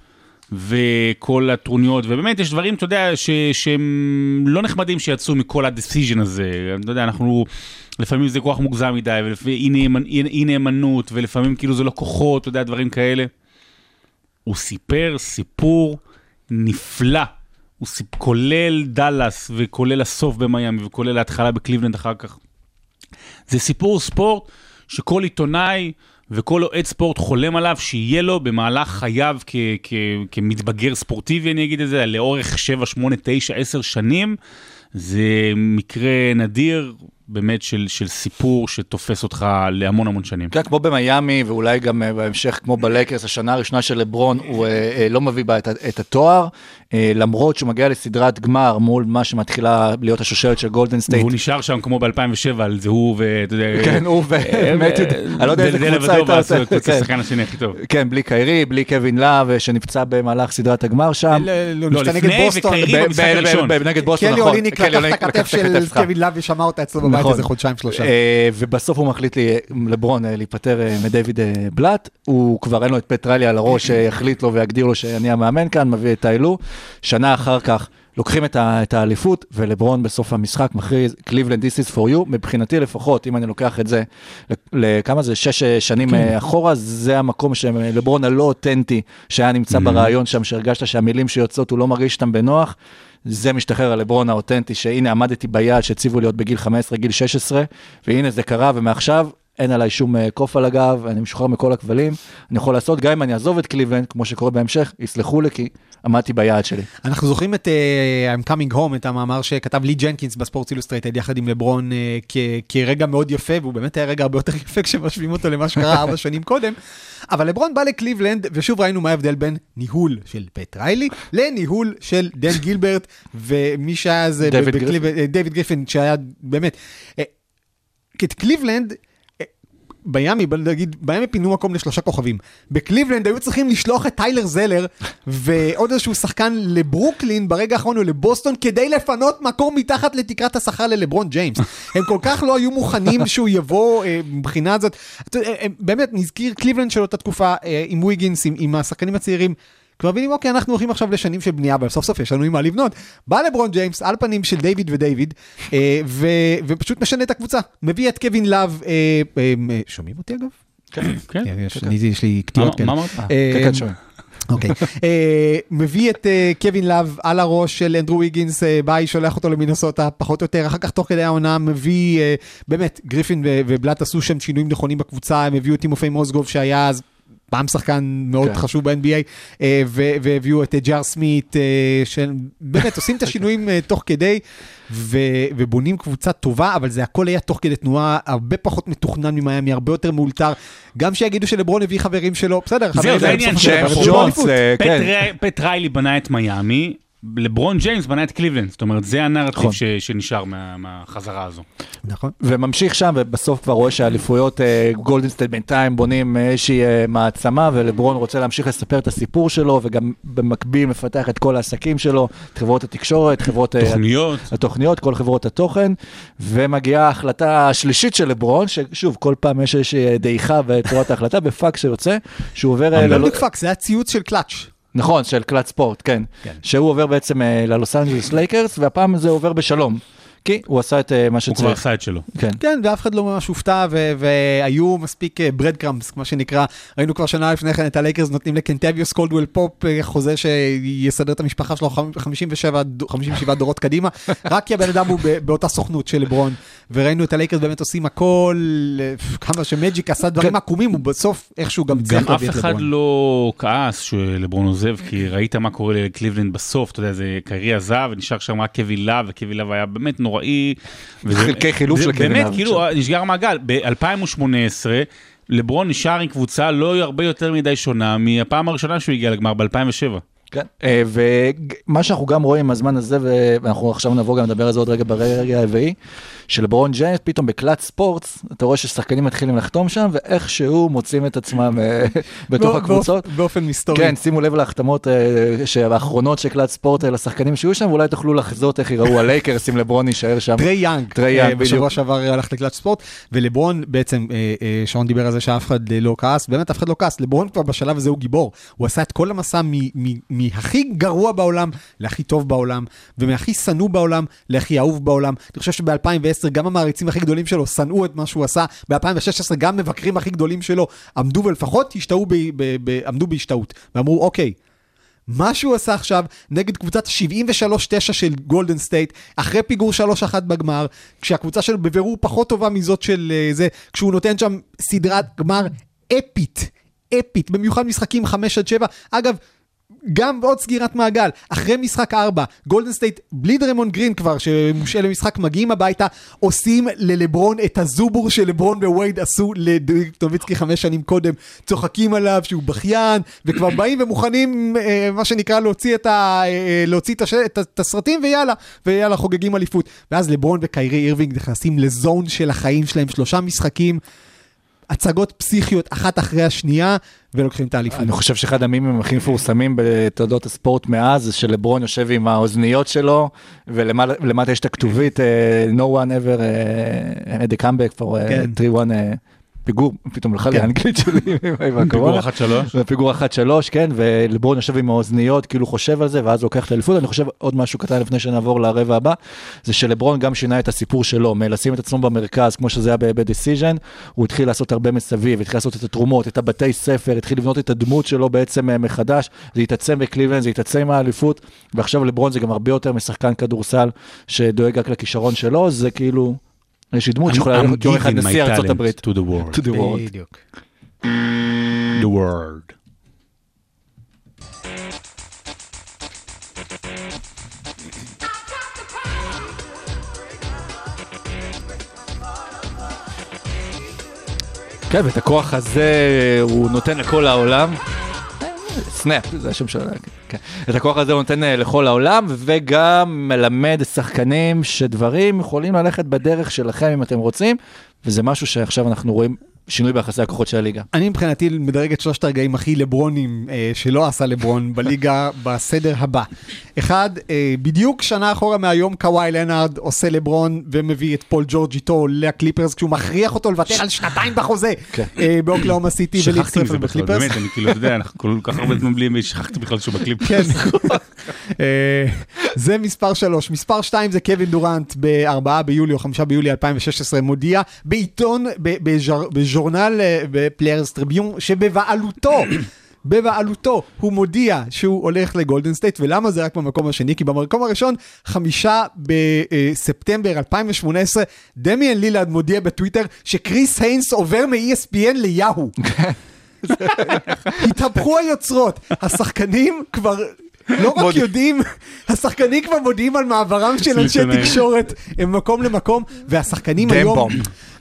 וכל הטרוניות, ובאמת יש דברים, אתה יודע, ש, שהם לא נחמדים שיצאו מכל ה decision הזה. אתה יודע, אנחנו, לפעמים זה כוח מוגזם מדי, ואי נאמנ, אי, אי נאמנות, ולפעמים כאילו זה לא כוחות, אתה יודע, דברים כאלה. הוא סיפר סיפור נפלא. הוא סיפ... כולל דאלאס, וכולל הסוף במיאמי, וכולל ההתחלה בקליבלנד אחר כך. זה סיפור ספורט שכל עיתונאי וכל אוהד ספורט חולם עליו שיהיה לו במהלך חייו כ- כ- כמתבגר ספורטיבי, אני אגיד את זה, לאורך 7, 8, 9, 10 שנים. זה מקרה נדיר באמת של, של סיפור שתופס אותך להמון המון שנים. כן, כמו במיאמי, ואולי גם אה, בהמשך, כמו בלקרס, השנה הראשונה של לברון, הוא אה, אה, לא מביא בה את, את התואר, למרות שהוא מגיע לסדרת גמר מול מה שמתחילה להיות השושלת של גולדן סטייט. והוא נשאר שם כמו ב-2007, על זה הוא ואתה יודע... כן, הוא ומתיו, אני לא יודע איזה קבוצה הייתה. את קבוצה כן. השחקן השני הכי טוב. כן, בלי קיירי, בלי קווין להב, שנפצע במהלך סדרת הגמר שם. לא, לא, נפצע לפני נגד בוסטון. וקיירי במשחק הראשון. נגד בוסטון, קלי נכון. אוליניק קלי לקח אוליניק את הכתף של. קווין לאב ושמע אותה אצלו בבית. נכון. איזה חודשיים שלושה. אה, ובסוף הוא מחליט לי, לברון אה, להיפטר אה, אה, בלאט, הוא כבר אין לו את פטרלי על הראש שיחליט לו ויגדיר לו שאני המאמן כאן, מביא את האלו. שנה אחר כך לוקחים את ה- את האליפות, ולברון בסוף המשחק מכריז, קליבלנד this is for you, מבחינתי לפחות, אם אני לוקח את זה, לכמה זה, שש אה, שנים אה, אחורה, זה המקום שלברון הלא אותנטי, שהיה נמצא ברעיון שם, שהרגשת שהמילים שיוצאות, הוא לא מרגיש אותם בנוח. זה משתחרר על לברון האותנטי, שהנה עמדתי ביעד שהציבו לי עוד בגיל 15, גיל 16, והנה זה קרה, ומעכשיו אין עליי שום אה, קוף על הגב, אני משוחרר מכל הכבלים, אני יכול לעשות, גם אם אני אעזוב את קליבלנד, כמו שקורה בהמשך, יסלחו לי כי עמדתי ביעד שלי. אנחנו זוכרים את uh, I'm Coming Home, את המאמר שכתב לי ג'נקינס בספורטס אילוסטרייטד יחד עם לברון uh, כרגע מאוד יפה, והוא באמת היה רגע הרבה יותר יפה כשמשווים אותו למה שקרה ארבע שנים קודם. אבל לברון בא לקליבלנד, ושוב ראינו מה ההבדל בין ניהול של פט ריילי לניהול של דן גילברט, ומי שהיה אז דיוויד גריפין, שהיה באמת... את קליבלנד, אה, מיאמי, נגיד, מיאמי פינו מקום לשלושה כוכבים. בקליבלנד היו צריכים לשלוח את טיילר זלר ועוד איזשהו שחקן לברוקלין ברגע האחרון או לבוסטון כדי לפנות מקום מתחת לתקרת השכר ללברון ג'יימס. הם כל כך לא היו מוכנים שהוא יבוא אה, מבחינה. אתה יודע, אה, באמת, נזכיר קליבלנד של אותה תקופה אה, עם ויגינס, עם, עם השחקנים הצעירים. כבר מבינים, אוקיי, אנחנו הולכים עכשיו לשנים של בנייה, אבל סוף סוף יש לנו עם מה לבנות. בא לברון ג'יימס על פנים של דיוויד ודייוויד, אה, ו, ופשוט משנה את הקבוצה. מביא את קווין לאב, אה, אה, אה, שומעים אותי אגב? כן. יש, אני, יש לי קטיעות כאלה. מה אמרת? אה, כן, כן, שומעים. אוקיי. אה, מביא את אה, קווין לאב על הראש של אנדרו ויגינס, אה, ביי, שולח אותו למינסוטה, פחות או יותר, אחר כך תוך כדי העונה מביא, אה, באמת, גריפין ובלאט עשו שם שינויים נכונים בקבוצה, הם הביאו את טימופיי מוזגוב שהיה אז... פעם שחקן מאוד כן. חשוב ב-NBA, אה, ו- והביאו את אה, ג'יי אר סמית', אה, שבאמת עושים את השינויים תוך כדי, ו- ובונים קבוצה טובה, אבל זה הכל היה תוך כדי תנועה הרבה פחות מתוכנן ממיאמי, הרבה יותר מאולתר. גם שיגידו שלברון הביא חברים שלו, בסדר, זהו, חברים זה שלו, העניין אליפות. אה, פט כן. פט ריילי בנה את מיאמי, לברון ג'יימס בנה את קליבלנד, זאת אומרת, זה הנרטיב נכון. ש- שנשאר מה- מהחזרה הזו. נכון. וממשיך שם, ובסוף כבר רואה שהאליפויות, אה, גולדן סטייט בינתיים בונים איזושהי אה, מעצמה, ולברון רוצה להמשיך לספר את הסיפור שלו, וגם במקביל מפתח את כל העסקים שלו, את חברות התקשורת, חברות... אה, תוכניות. התוכניות, כל חברות התוכן, ומגיעה ההחלטה השלישית של לברון, ששוב, כל פעם יש איזושהי דעיכה בתורת ההחלטה, בפאקס שיוצא, שהוא עובר... לא פאקס, זה היה ציוץ של קלאץ'. נכון, של קלאץ' ספורט, כן. כן. שהוא עובר בעצם אה, ללוס אנג'לס לייקרס, והפעם זה עובר בשלום. כי הוא עשה את אה, מה הוא כבר שצריך. עשה את שלו. כן. כן, ואף אחד לא ממש הופתע, ו- והיו מספיק bread crumbs, כמו שנקרא. ראינו כבר שנה לפני כן את הלייקרס נותנים לקנטביוס קולדוול פופ אה, חוזה שיסדר את המשפחה שלו חמ- 57, ד- 57 דורות קדימה, רק כי הבן אדם הוא באותה סוכנות של לברון. וראינו את הלייקרס באמת עושים הכל, אה, כמה שמג'יק עשה דברים כן. עקומים, הוא בסוף איכשהו גם גם צריך אף להביא את אחד לברון. לא כעס שלברון עוזב, כי ראית מה קורה לקליבלנד בסוף, אתה יודע, זה קיירי עזב, ונשאר שם רק קווי להב, וקווי להב היה באמת נוראי. וזה- חלקי חילוף של קווי באמת, כאילו, נסגר מעגל. ב-2018, לברון נשאר עם קבוצה לא הרבה יותר מדי שונה מהפעם הראשונה שהוא הגיע לגמר ב-2007. כן. אה, ומה שאנחנו גם רואים עם הזמן הזה, ואנחנו עכשיו נבוא גם לדבר על זה עוד רגע ברגע הרביעי, שלברון ג'יימס פתאום בקלאץ' ספורטס, אתה רואה ששחקנים מתחילים לחתום שם, ואיכשהו מוצאים את עצמם אה, בתוך הקבוצות. באופ- באופן מסתורי. כן, שימו לב להחתמות אה, שהאחרונות של קלאץ' ספורט אה, לשחקנים שהיו שם, ואולי תוכלו לחזות איך יראו הלייקרס אם לברון יישאר שם. טריי יאנג, טריי יאנג, אה, בשבוע בדיוק. שעבר הלך לקלאץ' ספורט, ולברון בעצם, שרון דיבר על זה שאף אחד לא כעס, באמת אף אחד לא כעס, לברון כבר בשלב הזה הוא גיבור, הוא עשה את כל המסע מהכי גרוע בעולם להכי טוב בעולם, ומהכי שנוא בעולם להכי אהוב בעולם. אני חושב שב-2010 גם המעריצים הכי גדולים שלו שנאו את מה שהוא עשה, ב-2016 גם מבקרים הכי גדולים שלו עמדו ולפחות השתהו ב- ב- ב- עמדו בהשתאות, ואמרו אוקיי. מה שהוא עשה עכשיו נגד קבוצת 73-9 של גולדן סטייט, אחרי פיגור 3-1 בגמר, כשהקבוצה שלו בבירור פחות טובה מזאת של אה, זה, כשהוא נותן שם סדרת גמר אפית, אפית, במיוחד משחקים 5 עד 7. אגב, גם עוד סגירת מעגל, אחרי משחק 4, גולדן סטייט, בלי דרמון גרין כבר, שמושעה למשחק, מגיעים הביתה, עושים ללברון את הזובור שלברון ווייד עשו לדיק נוביצקי חמש שנים קודם, צוחקים עליו שהוא בכיין, וכבר באים ומוכנים, אה, מה שנקרא, להוציא את, ה, אה, להוציא את, הש, את, את הסרטים, ויאללה, ויאללה, חוגגים אליפות. ואז לברון וקיירי אירווינג נכנסים ל zone של החיים שלהם, שלושה משחקים. הצגות פסיכיות אחת אחרי השנייה, ולוקחים את האליפות. אני חושב שאחד המימים הכי מפורסמים בתולדות הספורט מאז, זה שלברון יושב עם האוזניות שלו, ולמטה יש את הכתובית, אה, no one ever had a comeback for כן. 3-1 פיגור, פתאום הלכה לי כן. האנגלית שלי עם פיגור הקורונה. 1-3. פיגור 1-3, כן, ולברון יושב עם האוזניות, כאילו חושב על זה, ואז לוקח את האליפות. אני חושב עוד משהו קטן לפני שנעבור לרבע הבא, זה שלברון גם שינה את הסיפור שלו, מלשים את עצמו במרכז, כמו שזה היה ב-decision, הוא התחיל לעשות הרבה מסביב, התחיל לעשות את התרומות, את הבתי ספר, התחיל לבנות את הדמות שלו בעצם אה, מחדש, זה התעצם בקליבלנד, זה התעצם עם האליפות, ועכשיו לברון זה גם הרבה יותר משחקן כדורסל שדואג רק לכישרון שלו, זה כאילו, יש לי דמות שיכולה להיות יום אחד נשיא ארצות הברית. to the world. To the world. בדיוק. The world. כן, ואת הכוח הזה הוא נותן לכל העולם. סנאפ, זה השם שלו. כן. את הכוח הזה הוא נותן אה, לכל העולם, וגם מלמד שחקנים שדברים יכולים ללכת בדרך שלכם אם אתם רוצים, וזה משהו שעכשיו אנחנו רואים שינוי ביחסי הכוחות של הליגה. אני מבחינתי מדרג את שלושת הרגעים הכי לברונים אה, שלא עשה לברון בליגה בסדר הבא. אחד, אה, בדיוק שנה אחורה מהיום קוואי לנארד עושה לברון ומביא את פול ג'ורג' איתו לקליפרס כשהוא מכריח אותו לוותר על שנתיים בחוזה כן. אה, באוקלהומה סיטי ולהצטרף בקליפרס. באמת, אני כאילו, אתה יודע, אנחנו כל כך הרבה זמן בלי, שכחתי בכלל שהוא בקליפ. כן. אה, זה מספר שלוש. מספר שתיים זה קווין דורנט ב-4 ביולי או 5 ביולי 2016 מודיע בעיתון, ב- בז'ורנל, אה, ב Players' Tribune, שבבעלותו. בבעלותו הוא מודיע שהוא הולך לגולדן סטייט ולמה זה רק במקום השני כי במקום הראשון חמישה בספטמבר 2018 דמיאן לילארד מודיע בטוויטר שקריס היינס עובר מ-ESPN ליהו התהפכו היוצרות, השחקנים כבר לא רק יודעים, השחקנים כבר מודיעים על מעברם של אנשי. תקשורת ממקום למקום, והשחקנים היום,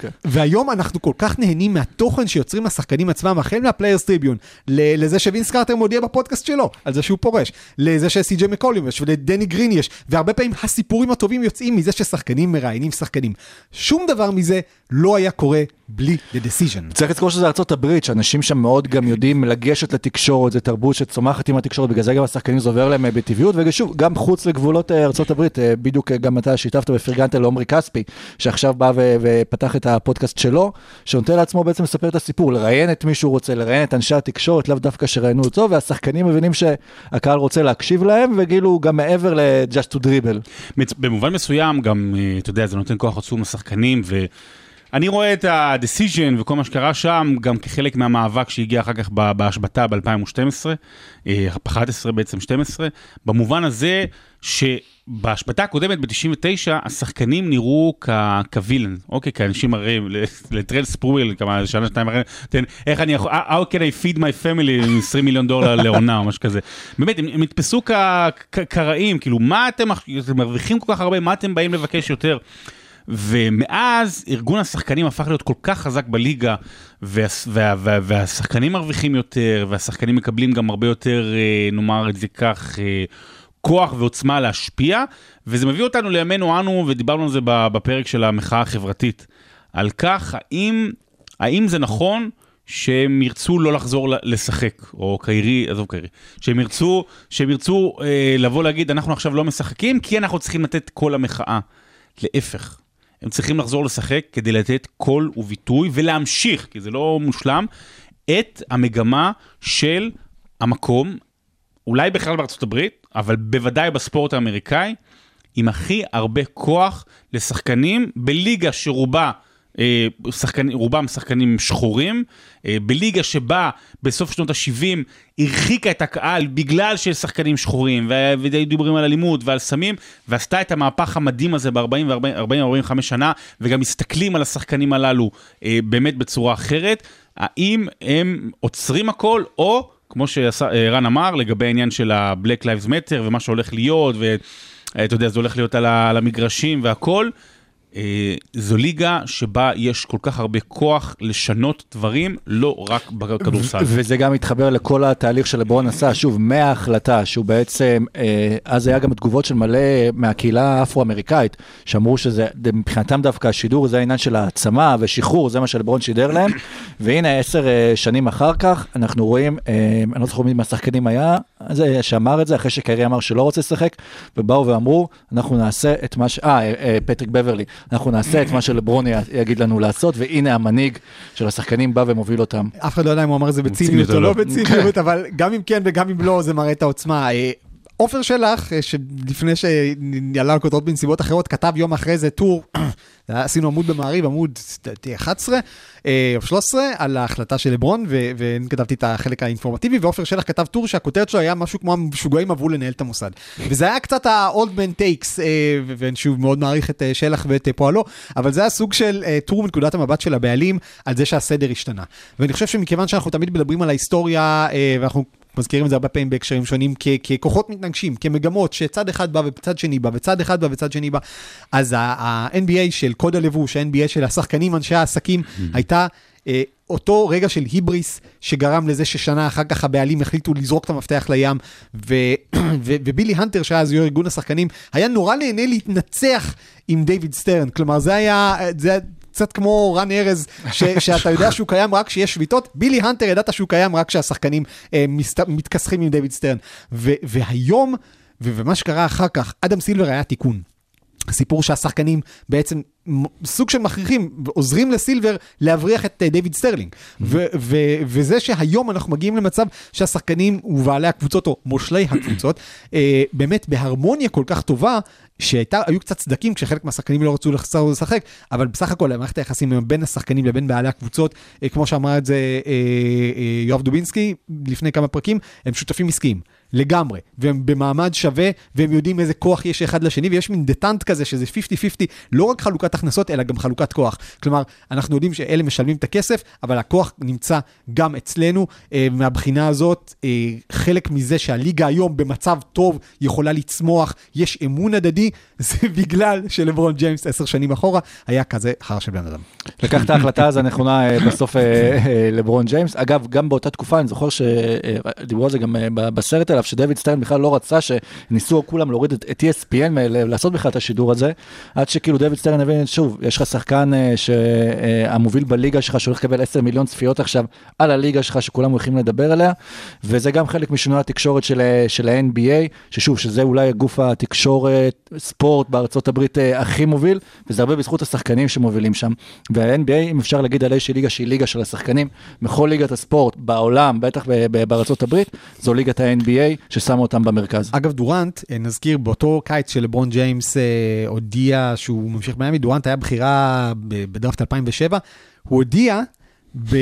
דה מבום. והיום אנחנו כל כך נהנים מהתוכן שיוצרים השחקנים עצמם, החל מה Players' Tribune, לזה שוינס קרטר מודיע בפודקאסט שלו, על זה שהוא פורש, לזה שסי.ג'יי מקולום יש, ולדני גרין יש, והרבה פעמים הסיפורים הטובים יוצאים מזה ששחקנים מראיינים שחקנים. שום דבר מזה לא היה קורה בלי The Decision. צריך לזכור שזה ארצות הברית, שאנשים שם מאוד גם יודעים לגשת לתקשורת, זה תרבות שצומחת עם התקשורת, בגלל זה גם השחקנים זה עובר להם אה, בטבעיות, ושוב, גם חוץ לגבולות אה, ארצות הברית, אה, בדיוק גם אתה שיתפת ופרגנת לעומרי כספי, שעכשיו בא ופתח את הפודקאסט שלו, שנותן לעצמו בעצם לספר את הסיפור, לראיין את מי שהוא רוצה, לראיין את אנשי התקשורת, לאו דווקא שראיינו אותו, והשחקנים מבינים שהקהל רוצה להקשיב להם, וכאילו גם מעבר ל-just to dribble. במובן מסוים גם, אה, אתה יודע, זה נותן כוח עצום לשחקנים, ואני רואה את ה-decision וכל מה שקרה שם גם כחלק מהמאבק שהגיע אחר כך בהשבתה ב-2012, 11 בעצם 12, במובן הזה שבהשבתה הקודמת ב-99 השחקנים נראו כווילן, אוקיי, כאנשים הרי לטרל ספרויל, כמה שנה, שנתיים אחרי, תן, איך אני יכול, how can I feed my family עם 20 מיליון דולר לעונה או משהו כזה. באמת, הם, נתפסו כרעים, כאילו, מה אתם, אתם מרוויחים כל כך הרבה, מה אתם באים לבקש יותר? ומאז ארגון השחקנים הפך להיות כל כך חזק בליגה, וה, וה, וה, והשחקנים מרוויחים יותר, והשחקנים מקבלים גם הרבה יותר, אה, נאמר את זה כך, אה, כוח ועוצמה להשפיע, וזה מביא אותנו לימינו אנו, ודיברנו על זה בפרק של המחאה החברתית, על כך האם, האם זה נכון שהם ירצו לא לחזור לשחק, או קיירי, עזוב קיירי, שהם ירצו, שהם ירצו אה, לבוא להגיד, אנחנו עכשיו לא משחקים, כי אנחנו צריכים לתת קול למחאה. להפך, הם צריכים לחזור לשחק כדי לתת קול וביטוי ולהמשיך, כי זה לא מושלם, את המגמה של המקום, אולי בכלל בארצות הברית, אבל בוודאי בספורט האמריקאי, עם הכי הרבה כוח לשחקנים בליגה שרובה... אה, שחקנים, רובם שחקנים שחורים, אה, בליגה שבה בסוף שנות ה-70 הרחיקה את הקהל בגלל שיש שחקנים שחורים, והיו דיבורים על אלימות ועל סמים, ועשתה את המהפך המדהים הזה ב-40-45 שנה, וגם מסתכלים על השחקנים הללו אה, באמת בצורה אחרת, האם הם עוצרים הכל, או כמו שרן אמר לגבי העניין של ה-Black Lives Matter ומה שהולך להיות, ואתה יודע, זה הולך להיות על ה- על המגרשים והכל, אה, זו ליגה שבה יש כל כך הרבה כוח לשנות דברים, לא רק בכדורסל. וזה גם מתחבר לכל התהליך שלברון עשה, שוב, מההחלטה שהוא בעצם, אה, אז היה גם תגובות של מלא מהקהילה האפרו-אמריקאית, שאמרו שזה, מבחינתם דווקא השידור זה העניין של העצמה ושחרור, זה מה שלברון שידר להם, והנה עשר אה, שנים אחר כך, אנחנו רואים, אה, אני לא זוכר מי מהשחקנים היה, זה שאמר את זה, אחרי שקרי אמר שלא רוצה לשחק, ובאו ואמרו, אנחנו נעשה את מה ש... אה, אה, פטריק בברלי, אנחנו נעשה את מה שלברון יגיד לנו לעשות, והנה המנהיג של השחקנים בא ומוביל אותם. אף אחד לא יודע אם הוא אמר את זה בציניות או לא לא. בציניות, אבל גם אם כן וגם אם לא, זה מראה את העוצמה. עופר שלח, אה, שלפני שעלה על כותרות בנסיבות אחרות, כתב יום אחרי זה טור, עשינו עמוד במעריב, עמוד לדעתי 11 אה, או 13, על ההחלטה של לברון, ו- ואני כתבתי את החלק האינפורמטיבי, ועופר שלח כתב טור שהכותרת שלו היה משהו כמו המשוגעים עברו לנהל את המוסד. וזה היה קצת ה-old man takes, אה, ואני שוב מאוד מעריך את שלח ואת פועלו, אבל זה היה סוג של טור מנקודת המבט של הבעלים על זה שהסדר השתנה. ואני חושב שמכיוון שאנחנו תמיד מדברים על ההיסטוריה, ואנחנו מזכירים את זה הרבה פעמים בהקשרים שונים, כ- ככוחות מתנגשים, כמגמות, שצד אחד בא וצד שני בא, וצד אחד בא וצד שני בא. אז ה-NBA של קוד הלבוש, ה-NBA של השחקנים, אנשי העסקים, הייתה... אה, אותו רגע של היבריס שגרם לזה ששנה אחר כך הבעלים החליטו לזרוק את המפתח לים ו- ו- ובילי הנטר שהיה אז יו"ר ארגון השחקנים היה נורא נהנה להתנצח עם דיוויד סטרן כלומר זה היה זה קצת כמו רן ארז ש- שאתה יודע שהוא קיים רק כשיש שביתות בילי הנטר ידעת שהוא קיים רק כשהשחקנים אה, מסת- מתכסחים עם דיוויד סטרן ו- והיום ו- ומה שקרה אחר כך אדם סילבר היה תיקון. הסיפור שהשחקנים בעצם סוג של מכריחים, עוזרים לסילבר להבריח את אה, דיוויד סטרן. ו- ו- וזה שהיום אנחנו מגיעים למצב שהשחקנים ובעלי הקבוצות, או מושלי הקבוצות, אה, באמת בהרמוניה כל כך טובה, שהיו קצת סדקים כשחלק מהשחקנים לא רצו לחזור לשחק, אבל בסך הכל מערכת היחסים בין השחקנים לבין בעלי הקבוצות, אה, כמו שאמר את זה אה, אה, יואב דובינסקי לפני כמה פרקים, הם שותפים עסקיים. לגמרי, והם במעמד שווה, והם יודעים איזה כוח יש אחד לשני, ויש מין דטנט כזה שזה 50-50, לא רק חלוקת הכנסות, אלא גם חלוקת כוח. כלומר, אנחנו יודעים שאלה משלמים את הכסף, אבל הכוח נמצא גם אצלנו. אה, מהבחינה הזאת, אה, חלק מזה שהליגה היום במצב טוב יכולה לצמוח, יש אמון הדדי, זה בגלל שלברון ג'יימס עשר שנים אחורה היה כזה חרא של בן אדם. לקח את ההחלטה הזו הנכונה אה, בסוף לברון ג'יימס. אגב, גם באותה תקופה, אני זוכר שדיברו על זה גם בסרט עליו, שדויד סטרן בכלל לא רצה שניסו כולם להוריד את, את ESPN, לעשות בכלל את השידור הזה, עד שכאילו דויד סטרן הבין, שוב, יש לך שחקן אה, שהמוביל בליגה שלך שהולך לקבל 10 מיליון צפיות עכשיו על הליגה שלך שכולם הולכים לדבר עליה, וזה גם חלק משינוי התקשורת של, אה, של ה-NBA, ששוב, שזה אולי גוף התקשורת, ספורט בארצות הברית אה, הכי מוביל, וזה הרבה בזכות השחקנים שמובילים שם. וה-NBA, אם אפשר להגיד על איזושהי ליגה שהיא ליגה של השחקנים, בכל ליגת הספורט בעולם, בטח בארצות הברית, זו ליגת ה-NBA ששמה אותם במרכז. אגב, דורנט, אה, נזכיר, באותו קיץ שלברון ג'יימס אה, הודיע שהוא ממשיך במיאמי, דורנט היה בחירה בדראפט 2007, הוא הודיע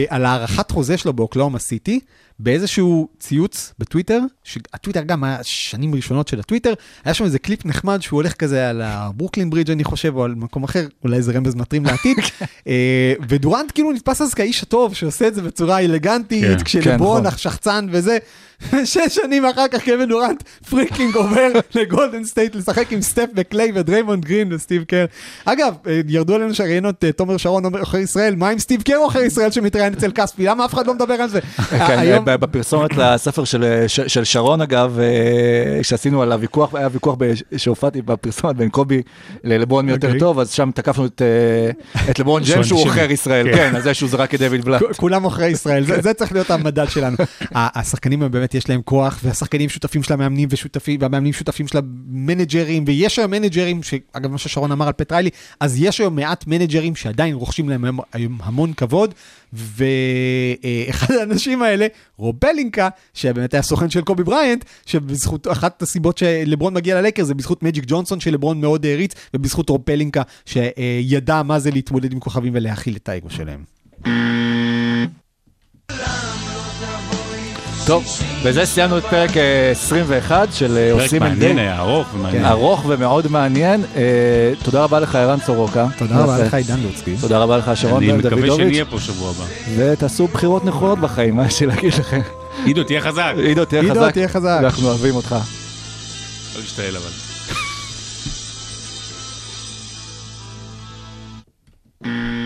על הארכת חוזה שלו באוקלהומה סיטי, באיזשהו ציוץ בטוויטר, שהטוויטר גם היה שנים ראשונות של הטוויטר, היה שם איזה קליפ נחמד שהוא הולך כזה על ה Brooklyn Bridge אני חושב, או על מקום אחר, אולי איזה רמז מטרים לעתיד, אה, ודורנט כאילו נתפס אז כאיש הטוב שעושה את זה בצורה אלגנטית, כן, כן, כשלברון נכון. השחצן וזה, שש שנים אחר כך קווין דורנט freaking עובר לגולדן סטייט לשחק עם סטף וקליי ודריימונד גרין וסטיב קר. אגב, אה, ירדו עלינו שראיינו את אה, תומר שרון אומר עוכר ישראל, מה עם סטיב קר עוכר ישראל שמתראיין אצל כספי? למה אף אחד לא מדבר על זה? כן, היום- בפרסומת לספר של, של, שרון אגב, אה, שעשינו על הוויכוח, היה ויכוח שהופעתי בפרסומת בין קובי ללברון מי יותר אוקיי. טוב, אז שם תקפנו את, אה, את לברון ג'יימס שהוא. עוכר ישראל, כן. כן, על זה שהוא זרק את דויד בלאט. כולם עוכרי ישראל, זה, זה צריך להיות המדד שלנו. השחקנים באמת יש להם כוח, והשחקנים שותפים של המאמנים ושותפים, והמאמנים שותפים של המנג'רים, ויש היום מנג'רים, שאגב מה ששרון אמר על פט ריילי, אז יש היום מעט מנג'רים שעדיין רוכשים להם היום המון כבוד, ואחד האנשים האלה, רוב פלינקה, שבאמת היה סוכן של קובי בריינט, שבזכות, אחת הסיבות שלברון מגיע ללייקרס זה בזכות מג'יק ג'ונסון שלברון מאוד העריץ, ובזכות רוב פלינקה שידע מה זה להתמודד עם כוכבים ולהכיל את האגו שלהם. טוב, בזה סיימנו את פרק אה, 21 של אה, עושים אנדל. פרק מעניין, אה, ארוך ומעניין. כן, ארוך ומאוד מעניין. תודה רבה לך, ערן סורוקה. תודה רבה לך, עידן לוצקי. תודה רבה לך, שרון דוידוביץ'. אני מקווה שנהיה פה שבוע הבא. ותעשו בחירות נכונות בחיים, מה יש לי להגיד לכם. עידו, תהיה חזק. עידו, תהיה חזק. אנחנו אוהבים אותך. לא להשתעל אבל. Mm-hmm.